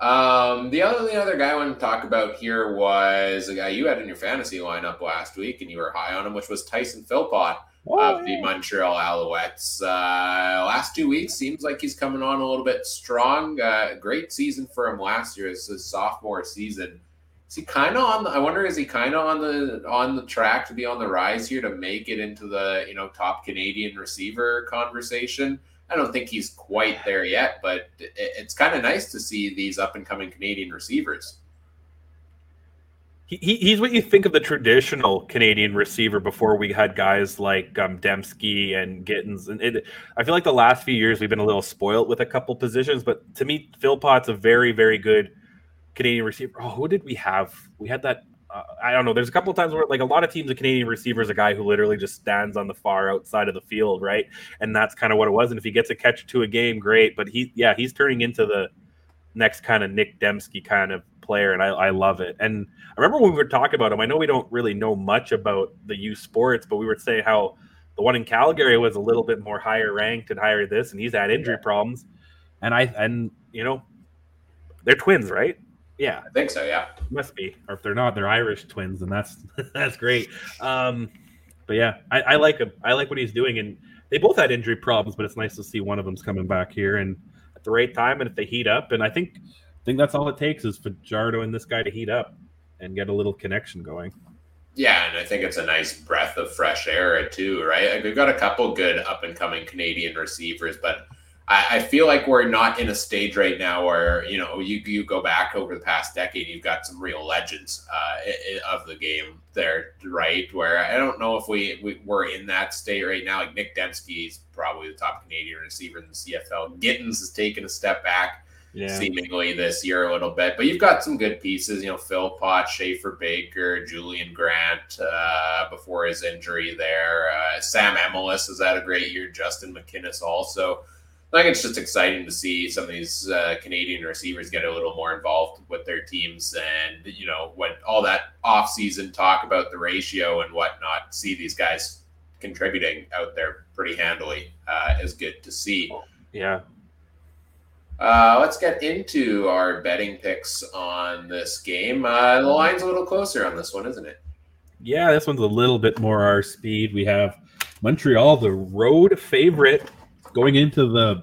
A: Um, the other the other guy I want to talk about here was a guy you had in your fantasy lineup last week, and you were high on him, which was Tyson Philpot oh, of the Montreal Alouettes. Uh, last two weeks seems like he's coming on a little bit strong. Uh, great season for him last year, as his sophomore season. Is he kind of on? The, I wonder, is he kind of on the on the track to be on the rise here to make it into the you know top Canadian receiver conversation? I don't think he's quite there yet, but it's kind of nice to see these up and coming Canadian receivers.
B: He, he's what you think of the traditional Canadian receiver before we had guys like um, Demski and Gittens. And it, I feel like the last few years we've been a little spoiled with a couple positions, but to me, Philpot's a very, very good Canadian receiver. Oh, who did we have? We had that uh, I don't know. There's a couple of times where, like, a lot of teams, a Canadian receiver is a guy who literally just stands on the far outside of the field, right? And that's kind of what it was. And if he gets a catch to a game, great. But he, yeah, he's turning into the next kind of Nic Demski kind of player, and I, I love it. And I remember when we were talking about him. I know we don't really know much about the U Sports, but we were saying how the one in Calgary was a little bit more higher ranked and higher this, and he's had injury problems. And I, and you know, they're twins, right?
A: Yeah, I think so. Yeah,
B: must be. Or if they're not, they're Irish twins, and that's that's great. Um, but yeah, I, I, like him. I like what he's doing, and they both had injury problems, but it's nice to see one of them's coming back here and at the right time, and if they heat up, and I think I think that's all it takes is for Jardo and this guy to heat up and get a little connection going.
A: Yeah, and I think it's a nice breath of fresh air too, right? Like we've got a couple good up and coming Canadian receivers, but I, I, feel like we're not in a stage right now where you know you you go back over the past decade, you've got some real legends uh, of the game there, right? Where I don't know if we, we we're in that state right now. Like Nic Demski is probably the top Canadian receiver in the CFL. Gittens has taken a step back. Yeah. Seemingly this year a little bit, but you've got some good pieces. You know, Philpot, Schaefer Baker, Julian Grant uh, before his injury there. Uh, Sam Emilus has had a great year. Justin McInnis also. I think it's just exciting to see some of these uh, Canadian receivers get a little more involved with their teams, and you know, when all that off-season talk about the ratio and whatnot, see these guys contributing out there pretty handily uh, is good to see.
B: Yeah.
A: Uh, let's get into our betting picks on this game. Uh, the line's a little closer on this one, isn't it?
B: Yeah, this one's a little bit more our speed. We have Montreal, the road favorite going into the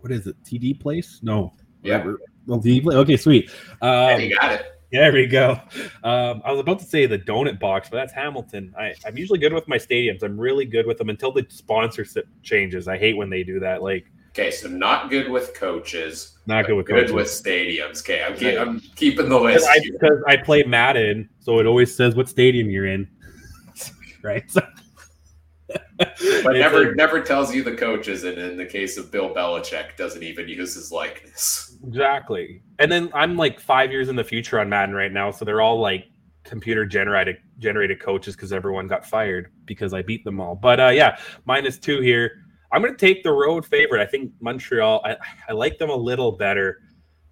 B: what is it? TD place? No.
A: Yeah.
B: Well, TD place. Okay, sweet.
A: Um, you got it.
B: There we go. Um, I was about to say the donut box, but that's Hamilton. I, I'm usually good with my stadiums. I'm really good with them until the sponsorship changes. I hate when they do that. Like,
A: okay, so not good with coaches.
B: Not good with
A: good coaches. with stadiums. Okay, I'm, keep, I'm keeping the list
B: because I, I play Madden, so it always says what stadium you're in. right. So,
A: but never never tells you the coaches, and in the case of Bill Belichick, doesn't even use his likeness.
B: Exactly. And then I'm like five years in the future on Madden right now, so they're all like computer generated generated coaches because everyone got fired because I beat them all. But uh, yeah, minus two here. I'm going to take the road favorite. I think Montreal. I, I like them a little better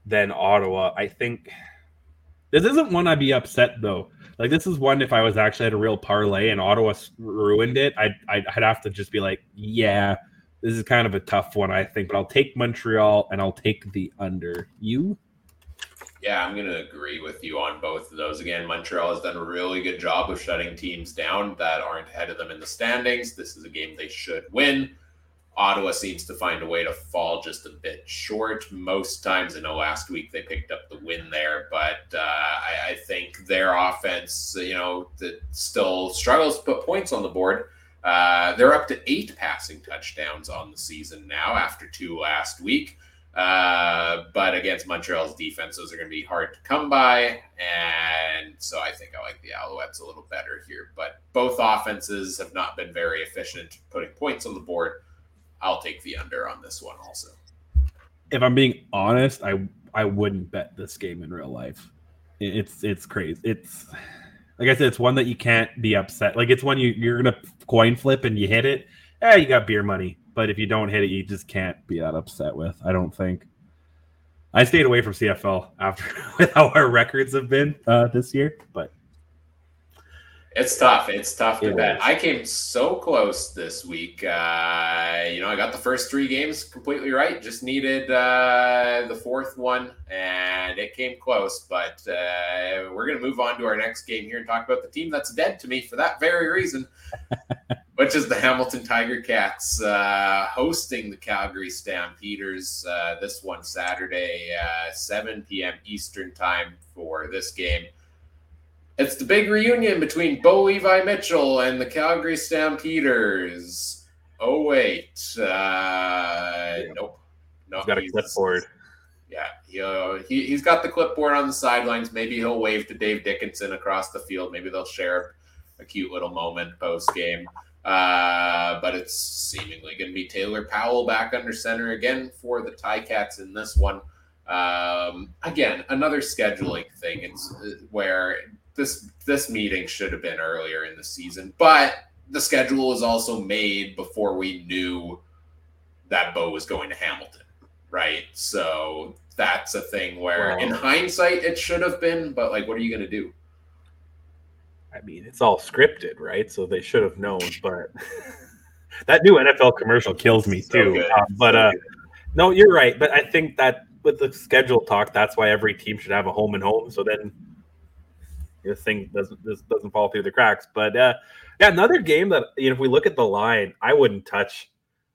B: than Ottawa. I think This isn't one I'd be upset though. Like this is one if I was actually at a real parlay and Ottawa ruined it, I'd I'd, have to just be like, yeah, this is kind of a tough one, I think. But I'll take Montreal and I'll take the under. You?
A: Yeah, I'm to agree with you on both of those. Again, Montreal has done a really good job of shutting teams down that aren't ahead of them in the standings. This is a game they should win. Ottawa seems to find a way to fall just a bit short. Most times, I know last week they picked up the win there, but uh, I, I, think their offense, you know, that still struggles to put points on the board. Uh, they're up to eight passing touchdowns on the season now after two last week. Uh, but against Montreal's defense, those are going to be hard to come by. And so I think I like the Alouettes a little better here. But both offenses have not been very efficient putting points on the board. I'll take the under on this one also.
B: If I'm being honest, I I wouldn't bet this game in real life. It's it's crazy. It's like I said, it's one that you can't be upset. Like it's one you you're gonna coin flip and you hit it. Yeah, you got beer money. But if you don't hit it, you just can't be that upset with. I don't think. I stayed away from CFL after how our records have been uh, this year, but
A: it's tough. It's tough to it bet. Is. I came so close this week. Uh, you know, I got the first three games completely right. Just needed uh, the fourth one, and it came close. But uh, we're going to move on to our next game here and talk about the team that's dead to me for that very reason, which is the Hamilton Tiger Cats uh, hosting the Calgary Stampeders. Uh, this one Saturday, uh, 7 p.m. Eastern time for this game. It's the big reunion between Bo Levi Mitchell and the Calgary Stampeders. Oh wait, uh, nope,
B: no, he's got a clipboard.
A: Yeah, he, uh, he he's got the clipboard on the sidelines. Maybe he'll wave to Dave Dickenson across the field. Maybe they'll share a cute little moment post game. Uh, but it's seemingly going to be Taylor Powell back under center again for the Ticats in this one. Um, again, another scheduling thing. It's uh, where this this meeting should have been earlier in the season, but the schedule was also made before we knew that Bo was going to Hamilton, right? So that's a thing where, well, in hindsight, it should have been, but like, what are you going to do?
B: I mean, it's all scripted, right? So they should have known, but that new NFL commercial kills me so too. Uh, but so uh, no, you're right. But I think that with the schedule talk, that's why every team should have a home and home. So then this thing doesn't this doesn't fall through the cracks. But uh, yeah, another game that you know, if we look at the line, I wouldn't touch.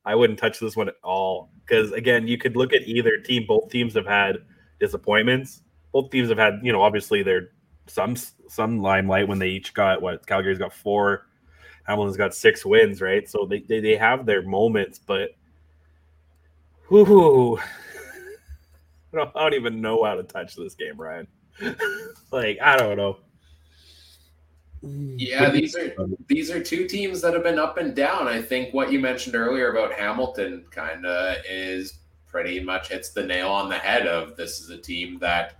B: I wouldn't touch this one at all because again, you could look at either team. Both teams have had disappointments. Both teams have had, you know, obviously they're some some limelight when they each got what Calgary's got four, Hamilton's got six wins, right? So they they, they have their moments, but whoo, I don't even know how to touch this game, Ryan. like I don't know. Mm.
A: Yeah, these are these are two teams that have been up and down. I think what you mentioned earlier about Hamilton kind of is pretty much hits the nail on the head of this is a team that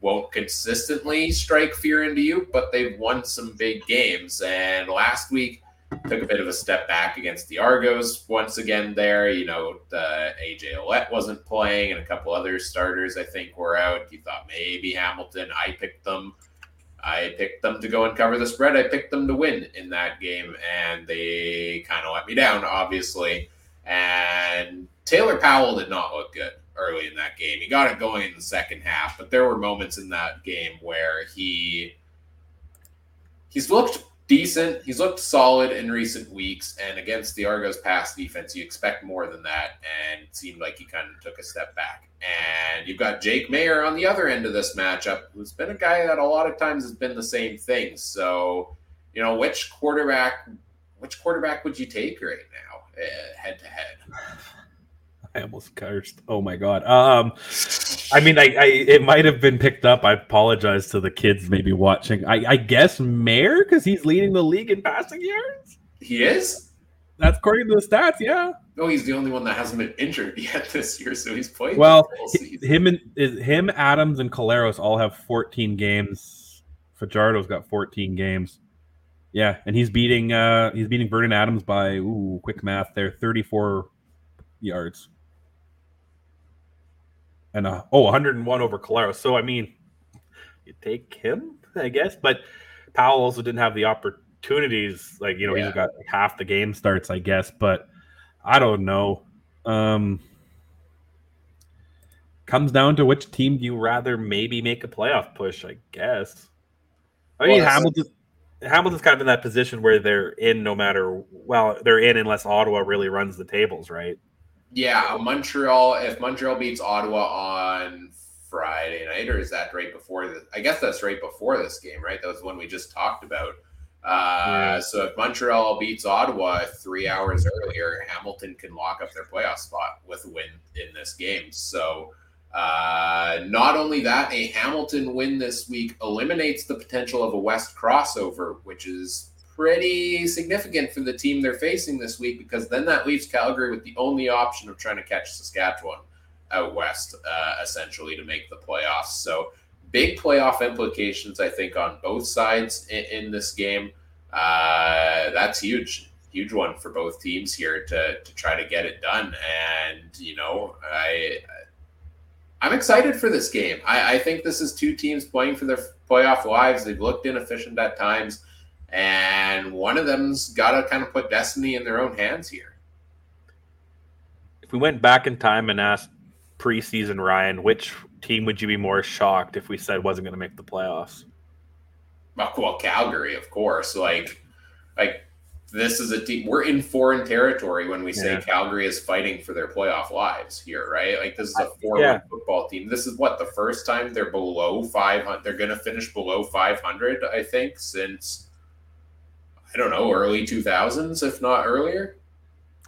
A: won't consistently strike fear into you, but they've won some big games. And last week took a bit of a step back against the Argos once again there. You know, the AJ Ouellette wasn't playing and a couple other starters I think were out. You thought maybe Hamilton. I picked them I picked them to go and cover the spread. I picked them to win in that game, and they kind of let me down, obviously. And Taylor Powell did not look good early in that game. He got it going in the second half, but there were moments in that game where he he's looked decent. He's looked solid in recent weeks, and against the Argos pass defense, you expect more than that. And it seemed like he kind of took a step back. And you've got Jake Maier on the other end of this matchup, who's been a guy that a lot of times has been the same thing. So, you know, which quarterback, which quarterback would you take right now, eh, head to head?
B: I almost cursed. Oh my god. Um, I mean, I, I it might have been picked up. I apologize to the kids maybe watching. I, I guess Maier because he's leading the league in passing yards.
A: He is.
B: That's according to the stats. Yeah.
A: No, he's the only one that hasn't been injured yet this year, so he's played.
B: Well, him and is him, Adams, and Collaros all have 14 games. Fajardo's got 14 games. Yeah, and he's beating uh he's beating Vernon Adams by ooh quick math there 34 yards and uh, oh 101 over Collaros. So I mean, you take him, I guess. But Powell also didn't have the opportunities. Like you know, yeah. he's got like half the game starts, I guess. But I don't know. Um, comes down to which team do you rather maybe make a playoff push? I guess. I mean, well, Hamilton. Hamilton's kind of in that position where they're in no matter well, they're in unless Ottawa really runs the tables, right?
A: Yeah, Montreal. If Montreal beats Ottawa on Friday night, or is that right before the? I guess that's right before this game, right? That was one we just talked about. Uh, yeah. So if Montreal beats Ottawa three hours earlier, Hamilton can lock up their playoff spot with a win in this game. So uh, not only that, a Hamilton win this week eliminates the potential of a West crossover, which is pretty significant for the team they're facing this week because then that leaves Calgary with the only option of trying to catch Saskatchewan out west, uh, essentially, to make the playoffs. So, big playoff implications, I think, on both sides in, in this game. Uh, that's huge, huge one for both teams here to, to try to get it done. And, you know, I. I'm excited for this game. I, I think this is two teams playing for their playoff lives. They've looked inefficient at times and one of them's got to kind of put destiny in their own hands here.
B: If we went back in time and asked preseason Ryan, which team would you be more shocked if we said wasn't going to make the playoffs?
A: Well, Calgary, of course. Like, like this is a team. We're in foreign territory when we say yeah. Calgary is fighting for their playoff lives here, right? Like this is a four-win yeah. football team. This is what the first time they're below five hundred. They're going to finish below five hundred, I think, since I don't know, early 2000s, if not earlier.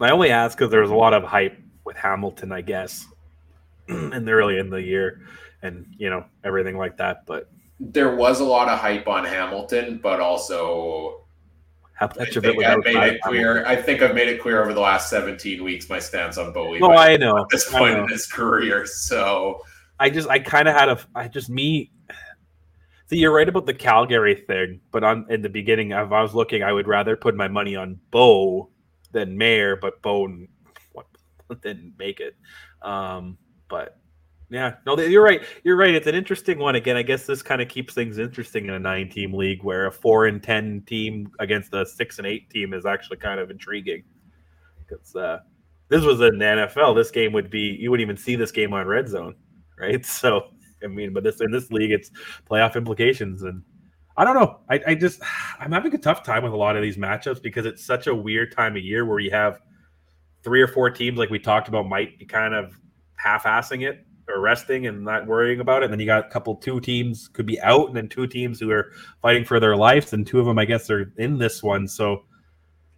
B: I only ask because there was a lot of hype with Hamilton, I guess, in the early in the year, and you know everything like that. But
A: there was a lot of hype on Hamilton, but also
B: how much of it was I've
A: made it clear. I think I've made it clear over the last 17 weeks my stance on Bowie.
B: Oh, I know
A: at this point in his career. So
B: I just I kind of had a I just me See, you're right about the Calgary thing, but on in the beginning, if I was looking, I would rather put my money on Bo than Maier, but Bo didn't make it. Um, but yeah, no, you're right. You're right. It's an interesting one. Again, I guess this kind of keeps things interesting in a nine-team league where a four and ten team against a six and eight team is actually kind of intriguing. Because uh, this was in the NFL, this game would be you wouldn't even see this game on Red Zone, right? So I mean, but this in this league, it's playoff implications, and I don't know. I, I just I'm having a tough time with a lot of these matchups because it's such a weird time of year where you have three or four teams, like we talked about, might be kind of half-assing it or resting and not worrying about it. And then you got a couple, two teams could be out, and then two teams who are fighting for their lives, and two of them, I guess, are in this one. So,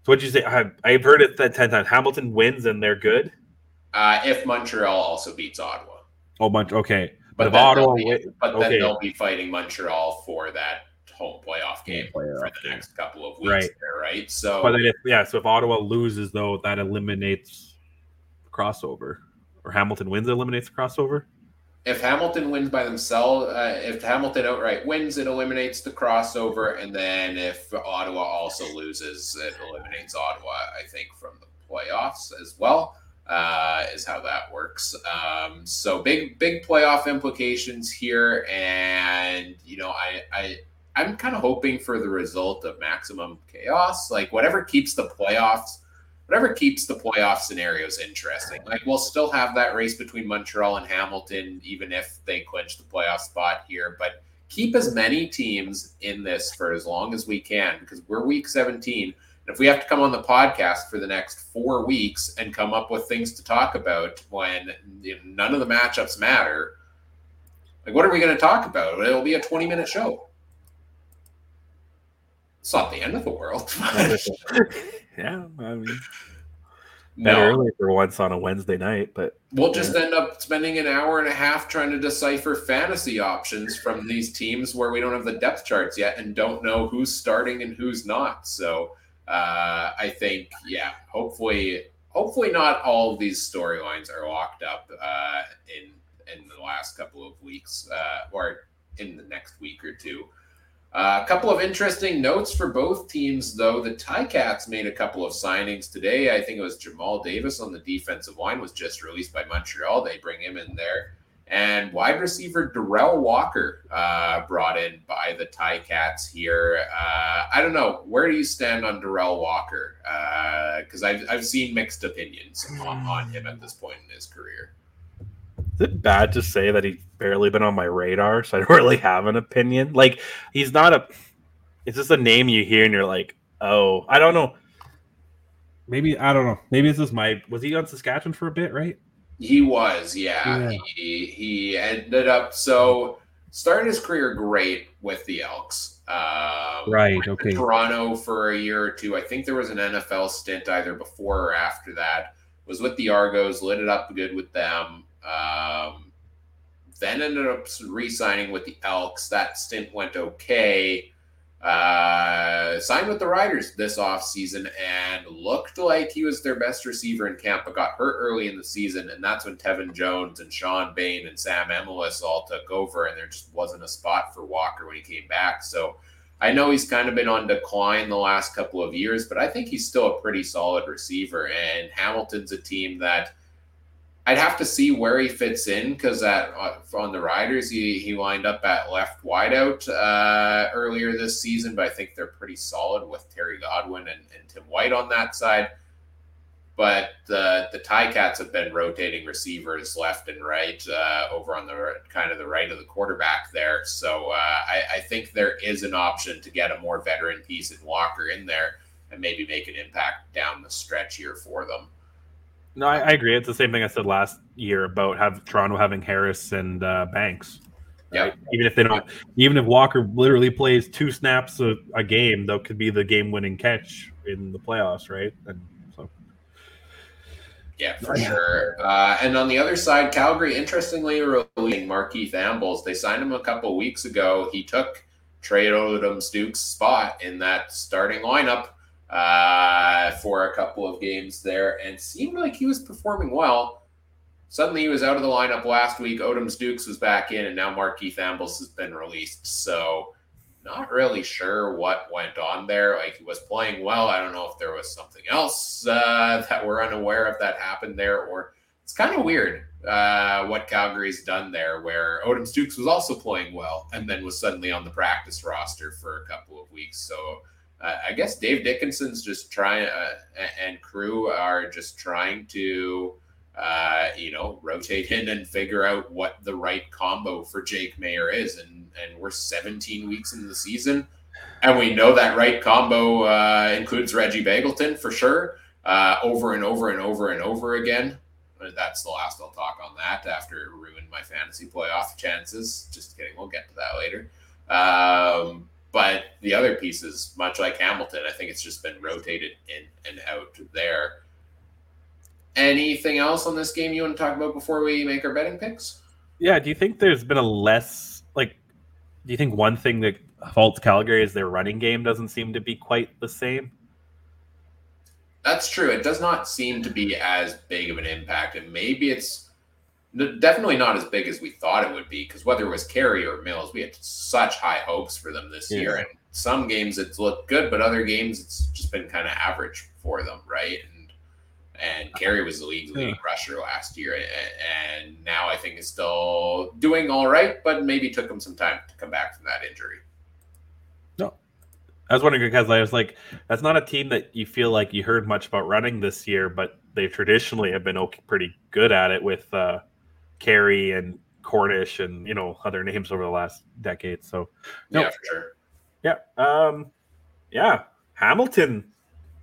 B: so what'd you say? I, I've heard it that ten times. Hamilton wins and they're good.
A: Uh, if Montreal also beats Ottawa.
B: Oh, bunch. Okay.
A: But, then, they'll be, but okay. then they'll be fighting Montreal for that home playoff game playoff for the next couple of weeks. Right. There, right. So,
B: but if, yeah, so if Ottawa loses, though, that eliminates crossover, or Hamilton wins, eliminates crossover.
A: If Hamilton wins by themselves, uh, if Hamilton outright wins, it eliminates the crossover, and then if Ottawa also loses, it eliminates Ottawa. I think from the playoffs as well uh, is how that works. Um, so big, big playoff implications here, and you know, I, I, I'm kind of hoping for the result of maximum chaos, like whatever keeps the playoffs, whatever keeps the playoff scenarios interesting. Like we'll still have that race between Montreal and Hamilton, even if they clinch the playoff spot here, but. Keep as many teams in this for as long as we can because we're week 17 if we have to come on the podcast for the next four weeks and come up with things to talk about when you know, none of the matchups matter, like what are we going to talk about? It'll be a 20 minute show. It's not the end of the world.
B: yeah, I mean, better no. early for once on a Wednesday night, but
A: we'll just end up spending an hour and a half trying to decipher fantasy options from these teams where we don't have the depth charts yet and don't know who's starting and who's not. So uh, I think, yeah, hopefully, hopefully not all these storylines are locked up uh, in in the last couple of weeks uh, or in the next week or two. Uh, a couple of interesting notes for both teams, though. The Ticats made a couple of signings today. I think it was Jamal Davis on the defensive line was just released by Montreal. They bring him in there. And wide receiver Derel Walker uh, brought in by the Ti-Cats here. Uh, I don't know. Where do you stand on Derel Walker? Because uh, I've, I've seen mixed opinions on, on him at this point in his career.
B: Is it bad to say that he's barely been on my radar, so I don't really have an opinion? Like, he's not a. It's just a name you hear and you're like, oh, I don't know. Maybe I don't know. Maybe this is my. Was he on Saskatchewan for a bit, right?
A: He was, yeah. yeah. He he ended up so started his career great with the Elks.
B: Um, right. Okay.
A: Toronto for a year or two. I think there was an NFL stint either before or after that. Was with the Argos, lit it up good with them. Um, then ended up re-signing with the Elks. That stint went okay. Uh, signed with the Riders this offseason and looked like he was their best receiver in camp, but got hurt early in the season. And that's when Tevin Jones and Shawn Bane and Sam Emilus all took over, and there just wasn't a spot for Walker when he came back. So I know he's kind of been on decline the last couple of years, but I think he's still a pretty solid receiver. And Hamilton's a team that I'd have to see where he fits in because uh, on the Riders he he lined up at left wideout uh, earlier this season, but I think they're pretty solid with Terry Godwin and, and Tim White on that side. But the the Ti-Cats have been rotating receivers left and right uh, over on the kind of the right of the quarterback there. So uh, I, I think there is an option to get a more veteran piece in Walker in there and maybe make an impact down the stretch here for them.
B: No, I, I, agree. It's the same thing I said last year about have Toronto having Harris and uh, Banks.
A: Right?
B: Yeah. Even if they don't, even if Walker literally plays two snaps a, a game, that could be the game-winning catch in the playoffs, right? And so,
A: yeah, for sure. Uh, and on the other side, Calgary, interestingly, releasing Markeith Ambles. They signed him a couple weeks ago. He took Tre Odom Duke's spot in that starting lineup uh, for a couple of games there and seemed like he was performing well. Suddenly he was out of the lineup last week. Odoms Dukes was back in, and now Markeith Ambles has been released. So, not really sure what went on there. Like, he was playing well. I don't know if there was something else uh, that we're unaware of that happened there, or it's kind of weird uh, what Calgary's done there, where Odom Dukes was also playing well and then was suddenly on the practice roster for a couple of weeks. So, I guess Dave Dickenson's just trying, uh, and crew are just trying to, uh, you know, rotate in and figure out what the right combo for Jake Maier is. And and we're 17 weeks into the season, and we know that right combo uh, includes Reggie Begelton for sure, uh, over and over and over and over again. That's the last I'll talk on that after it ruined my fantasy playoff chances. Just kidding. We'll get to that later. Um, but the other pieces, much like Hamilton, I think it's just been rotated in and out there. Anything else on this game you want to talk about before we make our betting picks?
B: Yeah. Do you think there's been a less like? Do you think one thing that faults Calgary is their running game doesn't seem to be quite the same?
A: That's true. It does not seem to be as big of an impact, and maybe it's definitely not as big as we thought it would be because whether it was Carey or Mills, we had such high hopes for them this yeah. year. And some games it's looked good, but other games it's just been kind of average for them, right? And and Carey was the league leading yeah. rusher last year, and now I think is still doing all right, but maybe took him some time to come back from that injury.
B: No, I was wondering because I was like, that's not a team that you feel like you heard much about running this year, but they traditionally have been okay, pretty good at it with. uh Carey and Cornish and you know other names over the last decade. So
A: no, yeah, for sure.
B: Yeah. Um, yeah. Hamilton,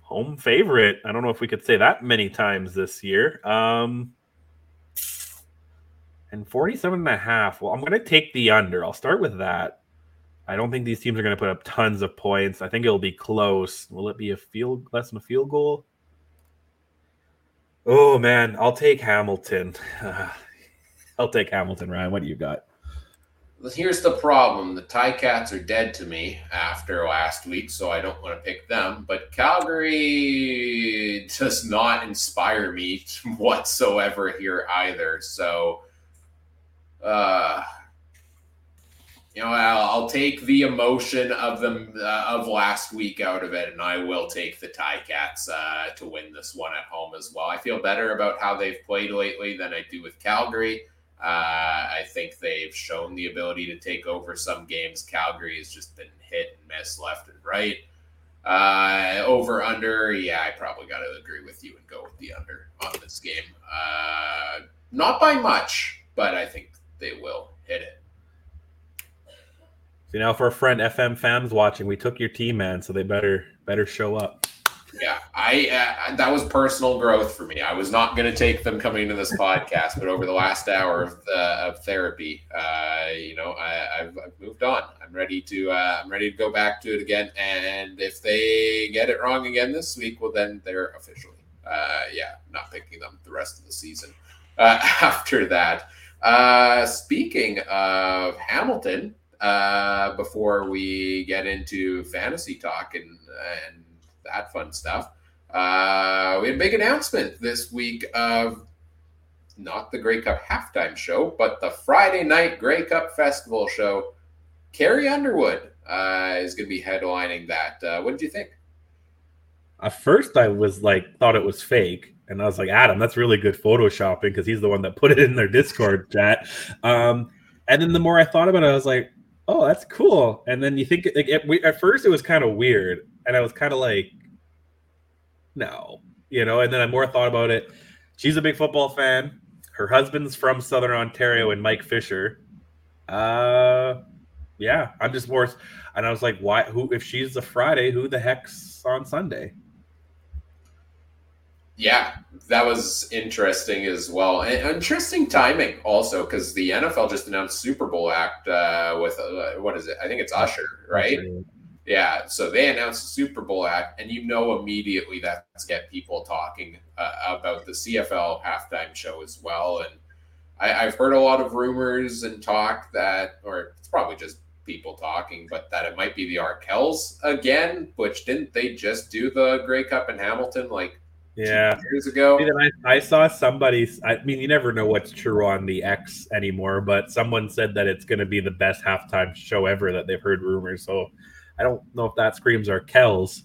B: home favorite. I don't know if we could say that many times this year. Um, and 47 and a half. Well, I'm going to take the under. I'll start with that. I don't think these teams are going to put up tons of points. I think it'll be close. Will it be a field less than a field goal? Oh man, I'll take Hamilton. I'll take Hamilton, Ryan. What do you got?
A: Here's the problem. The Ti-Cats are dead to me after last week, so I don't want to pick them. But Calgary does not inspire me whatsoever here either. So, uh, you know, I'll, I'll, take the emotion of them uh, of last week out of it, and I will take the Ticats uh, to win this one at home as well. I feel better about how they've played lately than I do with Calgary. Uh, I think they've shown the ability to take over some games. Calgary has just been hit and miss left and right. Uh, over under, yeah, I probably got to agree with you and go with the under on this game. Uh, not by much, but I think they will hit it.
B: So now, for a friend FM fans watching, we took your team, man, so they better better show up.
A: Yeah, I uh, that was personal growth for me. I was not going to take them coming into this podcast, but over the last hour of, the, of therapy, uh, you know, I, have moved on. I'm ready to uh, I'm ready to go back to it again. And if they get it wrong again this week, well, then they're officially, uh, yeah, not picking them the rest of the season. Uh, after that, speaking of Hamilton, before we get into fantasy talk and and that fun stuff. Uh, we had a big announcement this week of not the Grey Cup halftime show, but the Friday night Grey Cup festival show. Carrie Underwood uh, is going to be headlining that. Uh, what did you think?
B: At first, I was like, thought it was fake. And I was like, Adam, that's really good photoshopping because he's the one that put it in their Discord chat. Um, and then the more I thought about it, I was like, oh, that's cool. And then you think, like, at first, it was kind of weird. And I was kind of like, no, you know. And then I more thought about it. She's a big football fan. Her husband's from Southern Ontario and Mike Fisher. Uh, yeah, I'm just more. And I was like, why? Who? If she's a Friday, who the heck's on Sunday?
A: Yeah, that was interesting as well. And interesting timing also because the NFL just announced Super Bowl act uh, with uh, what is it? I think it's Usher, right? Yeah, so they announced the Super Bowl act, and you know immediately that's get people talking uh, about the CFL halftime show as well. And I, have heard a lot of rumors and talk that, or it's probably just people talking, but that it might be the Arkells again. Which didn't they just do the Grey Cup in Hamilton like
B: yeah
A: years ago?
B: I, I saw somebody. I mean, you never know what's true on the X anymore, but someone said that it's going to be the best halftime show ever that they've heard rumors. So I don't know if that screams Arkells.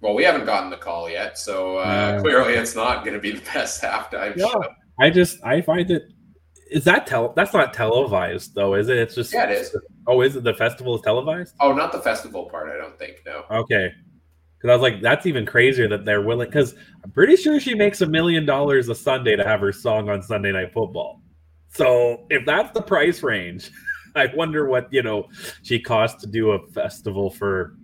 A: Well, we haven't gotten the call yet, so uh, clearly it's not going to be the best halftime yeah. show.
B: I just I find it is that tel that's not televised though, is it? It's just
A: yeah, it is.
B: Oh, is it the festival is televised?
A: Oh, not the festival part. I don't think no.
B: Okay, because I was like, that's even crazier that they're willing. Because I'm pretty sure she makes a million dollars a Sunday to have her song on Sunday Night Football. So if that's the price range. I wonder what you know she cost to do a festival for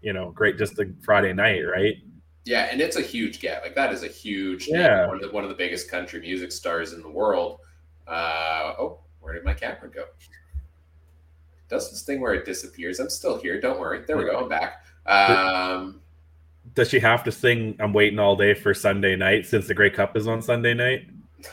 B: you know great just a Friday night, right?
A: Yeah, and it's a huge gap. Like that is a huge yeah one of, the, one of the biggest country music stars in the world. Uh, oh, where did my camera go? It does this thing where it disappears. I'm still here. Don't worry. There we go. I'm back. Um,
B: does she have to sing "I'm waiting all day for Sunday night" since the Grey Cup is on Sunday night?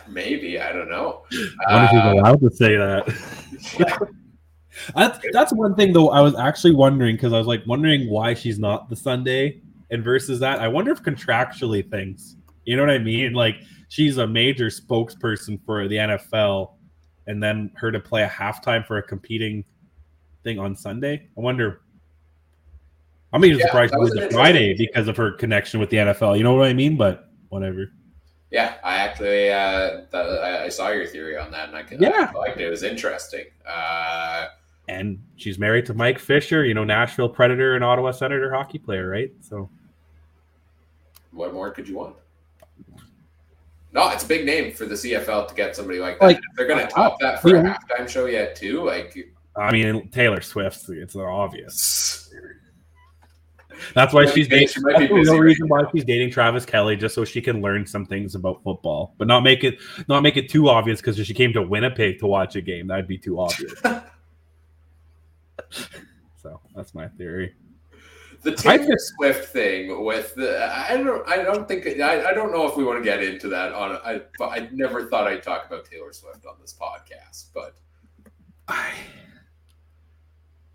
A: Maybe I don't know.
B: I wonder uh, if he's allowed to say that. that's that's one thing though. I was actually wondering because I was like wondering why she's not the Sunday and versus that. I wonder if contractually things. You know what I mean? Like she's a major spokesperson for the NFL, and then her to play a halftime for a competing thing on Sunday. I wonder. I'm even yeah, surprised it was a Friday because of her connection with the NFL. You know what I mean? But whatever.
A: Yeah, I actually uh, I saw your theory on that, and I,
B: yeah.
A: I liked it. It was interesting. Uh,
B: and she's married to Mike Fisher, you know, Nashville Predator and Ottawa Senator hockey player, right? So,
A: what more could you want? No, it's a big name for the CFL to get somebody like that.
B: Like,
A: if they're going to top that for yeah. a halftime show yet, too. Like,
B: I mean, Taylor Swift, it's obvious. That's why she's dating. She that's the reason why she's dating Travis Kelce, just so she can learn some things about football, but not make it not make it too obvious. Because if she came to Winnipeg to watch a game, that'd be too obvious. so that's my theory.
A: The Taylor Swift thing with the I don't I don't think I, I don't know if we want to get into that on I I never thought I'd talk about Taylor Swift on this podcast, but
B: I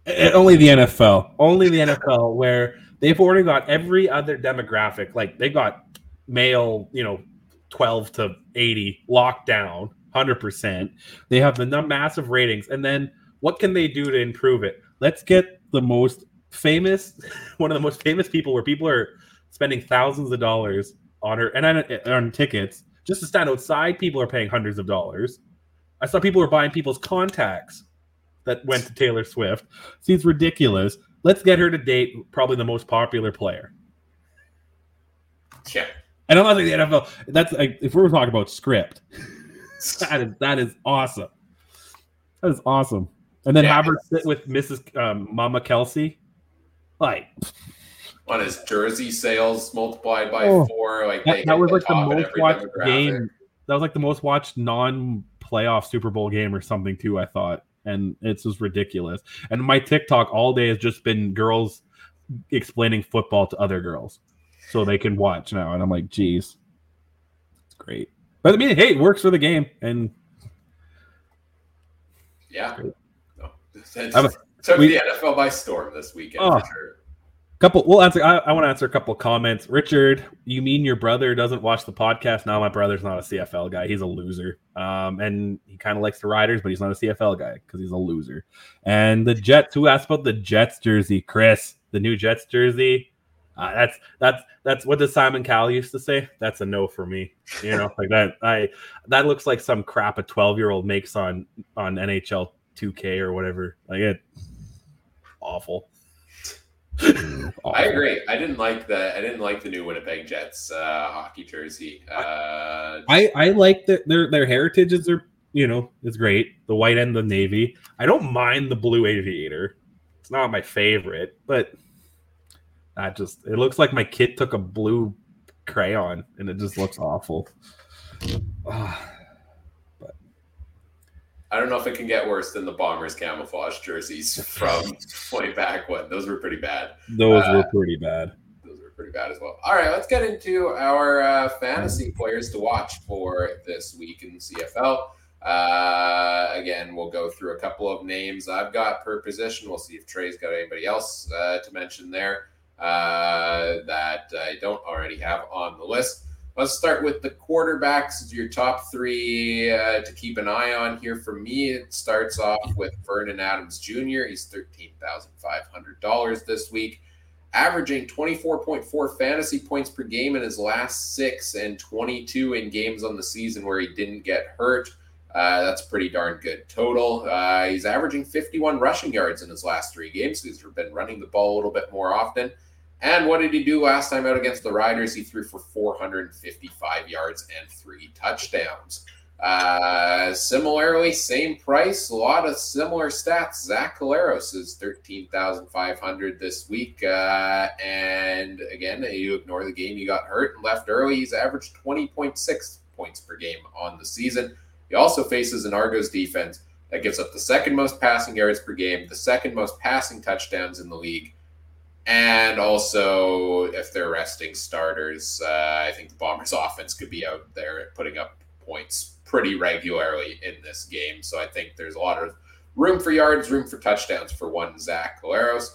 B: eh, only the NFL, only the NFL where they've already got every other demographic. Like they got male, you know, 12 to 80 locked down 100%. They have the massive ratings. And then what can they do to improve it? Let's get the most famous, one of the most famous people where people are spending thousands of dollars on her and on tickets just to stand outside, people are paying hundreds of dollars. I saw people were buying people's contacts that went to Taylor Swift. Seems ridiculous. Let's get her to date probably the most popular player.
A: Yeah.
B: And I'm not saying the NFL. That's like if we're talking about script, that is that is awesome. That is awesome. And then
A: Yeah.
B: have her sit with Mrs. Um, Mama Kelce. Like
A: On his jersey sales multiplied by
B: Oh.
A: four, like
B: that, that was like the most watched game. That was like the most watched non-playoff Super Bowl game or something too. I thought, and it's just ridiculous. And my TikTok all day has just been girls explaining football to other girls, so they can watch now. And I'm like, geez, it's great. But I mean, hey, it works for the game, and
A: Yeah. No.
B: Oh, I'm
A: Took
B: we-
A: the NFL by storm this weekend
B: Oh.
A: for sure.
B: Couple. We'll answer. I, I want to answer a couple comments. Richard, you mean your brother doesn't watch the podcast? No, my brother's not a CFL guy. He's a loser. Um, and he kind of likes the Riders, but he's not a CFL guy because he's a loser. And the Jets. Who asked about the Jets jersey? Chris, the new Jets jersey. Uh, that's that's that's what does Simon Cowell used to say? That's a no for me. You know, like that. I that looks like some crap a twelve year old makes on on NHL two K or whatever. Like it, awful.
A: I agree. I didn't like the I didn't like the new Winnipeg Jets uh, hockey jersey. Uh,
B: I I like that their their heritage is their you know is great. The white and the navy. I don't mind the blue aviator. It's not my favorite, but that just it looks like my kid took a blue crayon and it just looks awful. Ah,
A: I don't know if it can get worse than the Bombers camouflage jerseys from way back when. Those were pretty bad.
B: Those
A: Uh,
B: were pretty bad.
A: Those were pretty bad as well. All right, let's get into our uh, fantasy players to watch for this week in CFL. Uh, again, we'll go through a couple of names I've got per position. We'll see if Trey's got anybody else uh, to mention there uh, that I don't already have on the list. Let's start with the quarterbacks. Your top three uh, to keep an eye on here for me. It starts off with Vernon Adams Jr. He's thirteen thousand five hundred dollars this week averaging 24.4 fantasy points per game in his last six and 22 in games on the season where he didn't get hurt. Uh, that's pretty darn good total. Uh, he's averaging 51 rushing yards in his last three games. He's been running the ball a little bit more often. And what did he do last time out against the Riders? He threw for 455 yards and three touchdowns. Uh, similarly, same price, a lot of similar stats. Zach Collaros is thirteen thousand five hundred this week, uh, and again, you ignore the game he got hurt and left early. He's averaged twenty point six points per game on the season. He also faces an Argos defense that gives up the second most passing yards per game, the second most passing touchdowns in the league, and also if they're resting starters, uh, I think the Bombers' offense could be out there putting up points pretty regularly in this game. So I think there's a lot of room for yards, room for touchdowns for one Zach Collaros.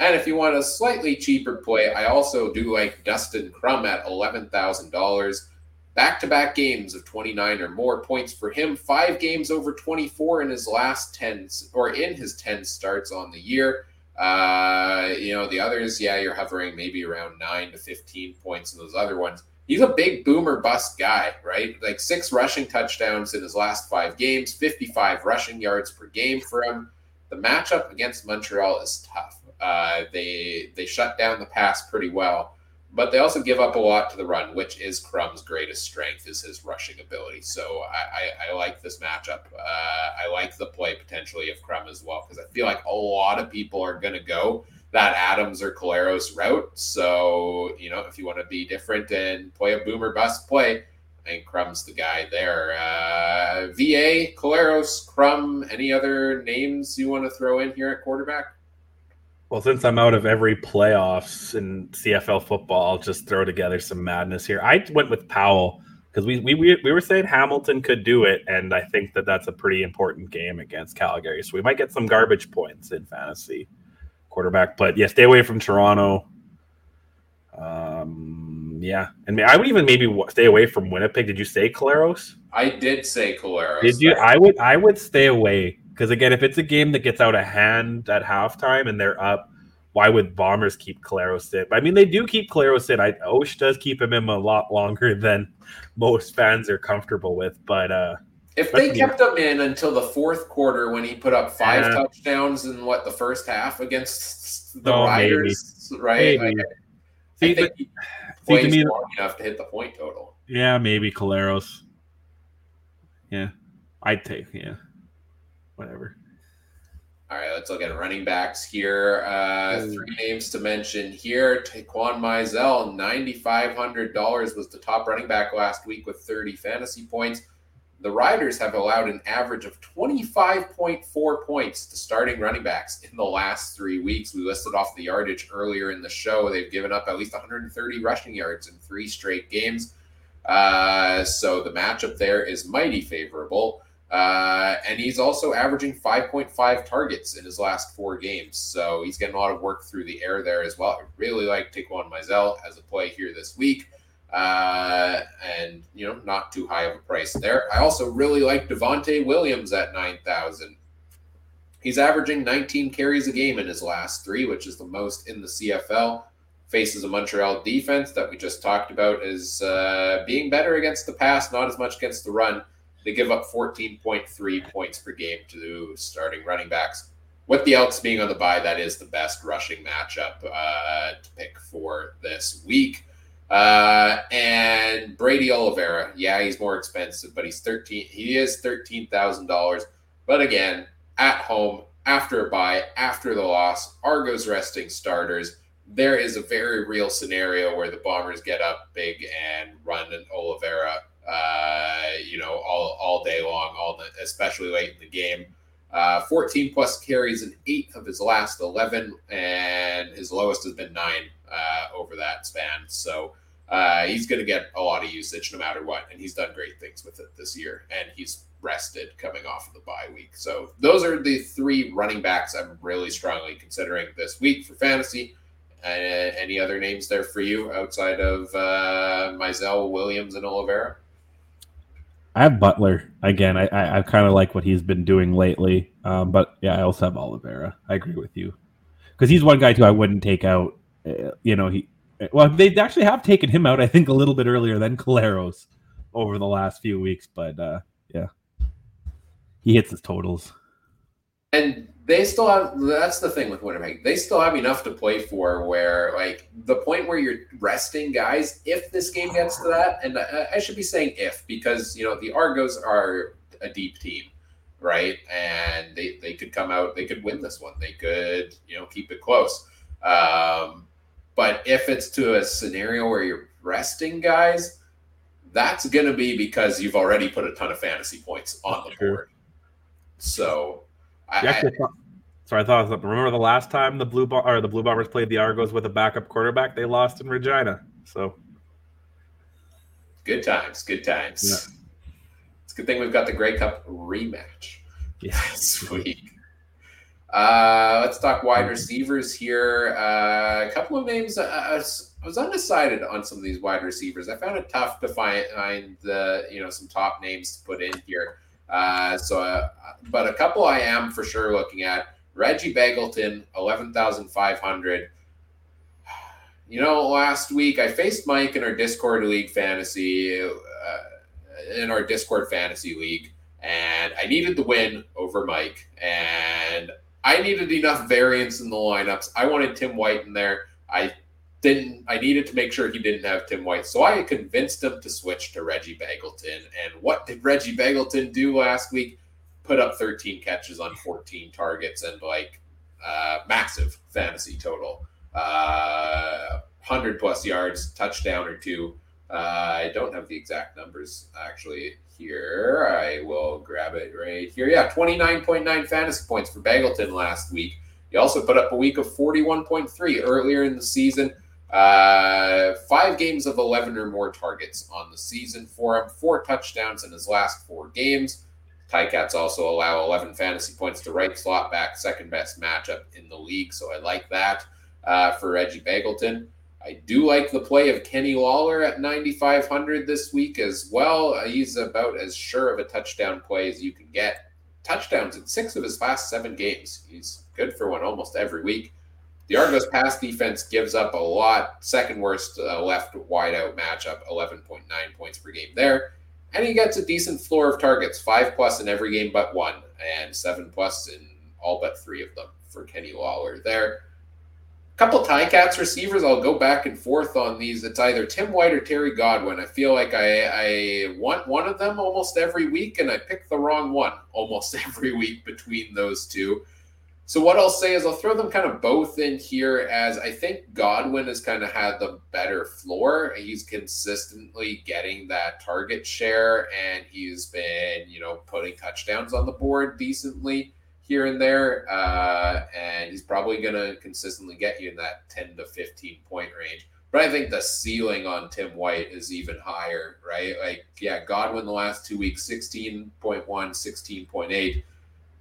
A: And if you want a slightly cheaper play, I also do like Dustin Crum at $11,000. Back to back games of 29 or more points for him. Five games over 24 in his last 10 or in his 10 starts on the year. Uh, you know, the others, yeah, you're hovering maybe around 9 to 15 points in those other ones he's a big boomer bust guy, right? Like six rushing touchdowns in his last five games, 55 rushing yards per game for him. The matchup against Montreal is tough. Uh, they they shut down the pass pretty well, but they also give up a lot to the run, which is Crum's greatest strength is his rushing ability. So I, I, I like this matchup. Uh, I like the play potentially of Crum as well because I feel like a lot of people are going to go that Adams or Collaros route. So, you know, if you want to be different and play a boomer bust play, I think Crum's the guy there. Uh, VA, Collaros, Crum, any other names you want to throw in here at quarterback?
B: Well, since I'm out of every playoffs in CFL football, I'll just throw together some madness here. I went with Powell because we, we we we were saying Hamilton could do it, and I think that that's a pretty important game against Calgary. So we might get some garbage points in fantasy quarterback. But yeah, stay away from Toronto. Um, yeah, and I would even maybe stay away from Winnipeg. Did you say Collaros?
A: I did say Collaros.
B: Did you? I would. I would stay away because again, if it's a game that gets out of hand at halftime and they're up, why would Bombers keep Claro Sit? I mean, they do keep Claro Sit. I Osh does keep him in a lot longer than most fans are comfortable with. But uh
A: if they kept him in until the fourth quarter when he put up five yeah. touchdowns in what the first half against the oh, Riders, maybe. right? Maybe. I, see, I think he plays me, long enough to hit the point total.
B: Yeah, maybe Collaros. Yeah, I'd take yeah, whatever.
A: All right, let's look at running backs here. Uh, three names to mention here. Taquan Mizzell, $9,500 was the top running back last week with 30 fantasy points. The Riders have allowed an average of 25.4 points to starting running backs in the last three weeks. We listed off the yardage earlier in the show. They've given up at least 130 rushing yards in three straight games. Uh, so the matchup there is mighty favorable. Uh, and he's also averaging 5.5 targets in his last four games. So he's getting a lot of work through the air there as well. I really like Taquan Mizzell as a play here this week. Uh, and, you know, not too high of a price there. I also really like Devonte Williams at 9,000. He's averaging 19 carries a game in his last three, which is the most in the CFL. Faces a Montreal defense that we just talked about as uh, being better against the pass, not as much against the run. They give up 14.3 points per game to starting running backs. With the Elks being on the bye, that is the best rushing matchup uh, to pick for this week. Uh, and Brady Oliveira, yeah, he's more expensive, but he's 13. He is $13,000. But again, at home, after a bye, after the loss, Argos resting starters. There is a very real scenario where the Bombers get up big and run an Oliveira uh, you know, all, all day long, all the, especially late in the game. Uh, 14 plus carries in eight of his last 11, and his lowest has been nine uh, over that span. So uh, he's going to get a lot of usage no matter what, and he's done great things with it this year. And he's rested coming off of the bye week. So those are the three running backs I'm really strongly considering this week for fantasy. Uh, any other names there for you outside of uh, Mizzell, Williams, and Oliveira?
B: I have Butler again. I I, I kind of like what he's been doing lately. Um, but yeah, I also have Oliveira. I agree with you because he's one guy too. I wouldn't take out. Uh, you know he. Well, they actually have taken him out. I think a little bit earlier than Collaros over the last few weeks. But uh, yeah, he hits his totals.
A: And they still have that's the thing with Winnipeg. They still have enough to play for where like the point where you're resting guys, if this game gets to that, and I, I should be saying if because you know the Argos are a deep team, right? And they, they could come out, they could win this one. They could, you know, keep it close. Um, but if it's to a scenario where you're resting guys, that's going to be because you've already put a ton of fantasy points on the board. So I,
B: thought, sorry, I thought remember the last time the blue Bom- or the blue bombers played the Argos with a backup quarterback, they lost in Regina. So
A: good times, good times. Yeah. It's a good thing we've got the Grey Cup rematch yeah. this week. Uh, let's talk wide receivers here. Uh, a couple of names. Uh, I was undecided on some of these wide receivers. I found it tough to find, find the you know some top names to put in here. Uh, so, uh, but a couple I am for sure looking at Reggie five hundred. You know, last week I faced Mike in our Discord League fantasy, uh, in our Discord fantasy league, and I needed the win over Mike, and I needed enough variance in the lineups. I wanted Tim White in there. I didn't I needed to make sure he didn't have Tim White. So I convinced him to switch to Reggie Begelton. And what did Reggie Begelton do last week? Put up 13 catches on 14 targets and like uh, massive fantasy total. Uh, 100 plus yards, touchdown or two. Uh, I don't have the exact numbers actually here. I will grab it right here. Yeah, 29.9 fantasy points for Begelton last week. He also put up a week of 41.3 earlier in the season. Uh, five games of 11 or more targets on the season for him, four touchdowns in his last four games. Ticats also allow 11 fantasy points to right slot back, second best matchup in the league. So I like that uh, for Reggie Begelton. I do like the play of Kenny Lawler at 9,500 this week as well. Uh, he's about as sure of a touchdown play as you can get. Touchdowns in six of his last seven games. He's good for one almost every week. The Argos pass defense gives up a lot. Second worst uh, left wide out matchup, 11.9 points per game there. And he gets a decent floor of targets, five plus in every game but one, and seven plus in all but three of them for Kenny Lawler there. A couple Ticats receivers, I'll go back and forth on these. It's either Tim White or Terry Godwin. I feel like I, I want one of them almost every week, and I pick the wrong one almost every week between those two. So what I'll say is I'll throw them kind of both in here as I think Godwin has kind of had the better floor. He's consistently getting that target share and he's been, you know, putting touchdowns on the board decently here and there. Uh, and he's probably going to consistently get you in that 10 to 15 point range. But I think the ceiling on Tim White is even higher, right? Like, yeah, Godwin the last two weeks, 16.1, 16.8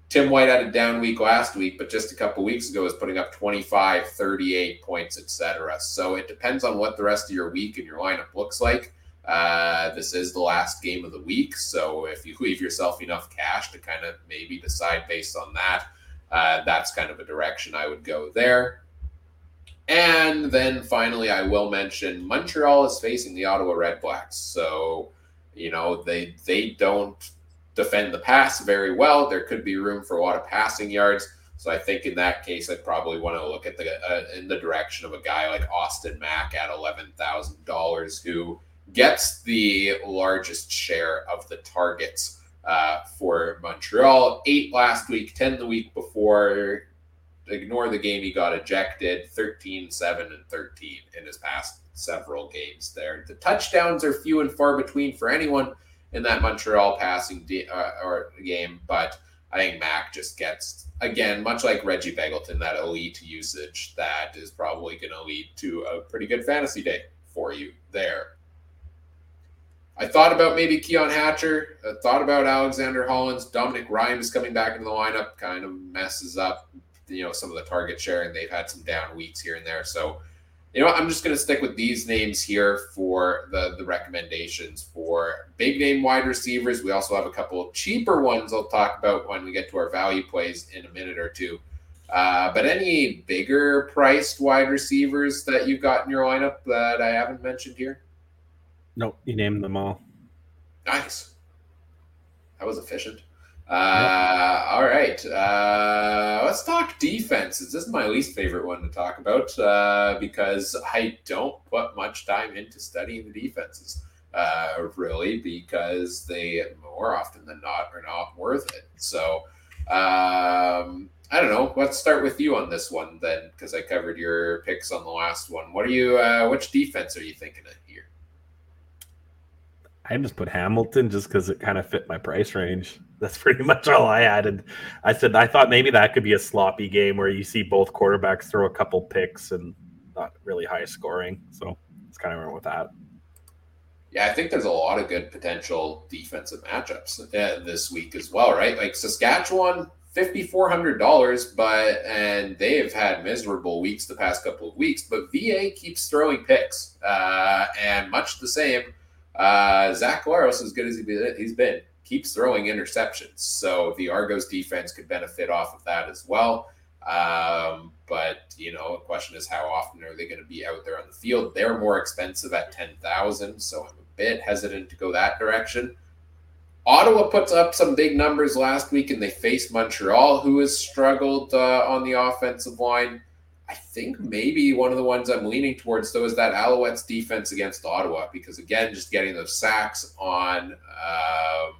A: Tim White had a down week last week, but just a couple weeks ago was putting up 25, 38 points, etc. So it depends on what the rest of your week and your lineup looks like. Uh, this is the last game of the week, so if you leave yourself enough cash to kind of maybe decide based on that, uh, that's kind of a direction I would go there. And then finally, I will mention Montreal is facing the Ottawa Redblacks, so you know they they don't defend the pass very well. There could be room for a lot of passing yards. So I think in that case, I'd probably want to look at the uh, in the direction of a guy like Austin Mack at eleven thousand dollars, who gets the largest share of the targets uh, for Montreal. Eight last week, ten the week before. Ignore the game he got ejected. 13, 7, and 13 in his past several games there. The touchdowns are few and far between for anyone in that Montreal passing de- uh, or game, but I think Mack just gets again, much like Reggie Begelton, that elite usage that is probably going to lead to a pretty good fantasy day for you there. I thought about maybe Keon Hatcher. I thought about Alexander Hollins. Dominic Rhymes coming back into the lineup kind of messes up, you know, some of the target sharing. They've had some down weeks here and there, so you know, what? I'm just going to stick with these names here for the the recommendations for big name wide receivers. We also have a couple of cheaper ones I'll talk about when we get to our value plays in a minute or two. Uh, but any bigger priced wide receivers that you've got in your lineup that I haven't mentioned here?
B: Nope, you named them all.
A: Nice. That was efficient. Uh, all right. Uh, let's talk defenses. This is my least favorite one to talk about uh, because I don't put much time into studying the defenses, uh, really, because they more often than not are not worth it. So, um, I don't know. Let's start with you on this one then, because I covered your picks on the last one. What are you? Uh, which defense are you thinking of here?
B: I just put Hamilton just because it kind of fit my price range. That's pretty much all I added. I said I thought maybe that could be a sloppy game where you see both quarterbacks throw a couple picks and not really high scoring. So it's kind of went with that.
A: Yeah, I think there's a lot of good potential defensive matchups uh, this week as well, right? Like Saskatchewan, fifty four hundred dollars, but and they have had miserable weeks the past couple of weeks. But VA keeps throwing picks, uh, and much the same. Uh, Zach Collaros, as good as he's been, keeps throwing interceptions. So the Argos defense could benefit off of that as well. Um, but you know, the question is how often are they going to be out there on the field? They're more expensive at ten thousand, so I'm a bit hesitant to go that direction. Ottawa puts up some big numbers last week, and they faced Montreal, who has struggled uh, on the offensive line. I think maybe one of the ones I'm leaning towards though is that Alouettes defense against Ottawa because again, just getting those sacks on um,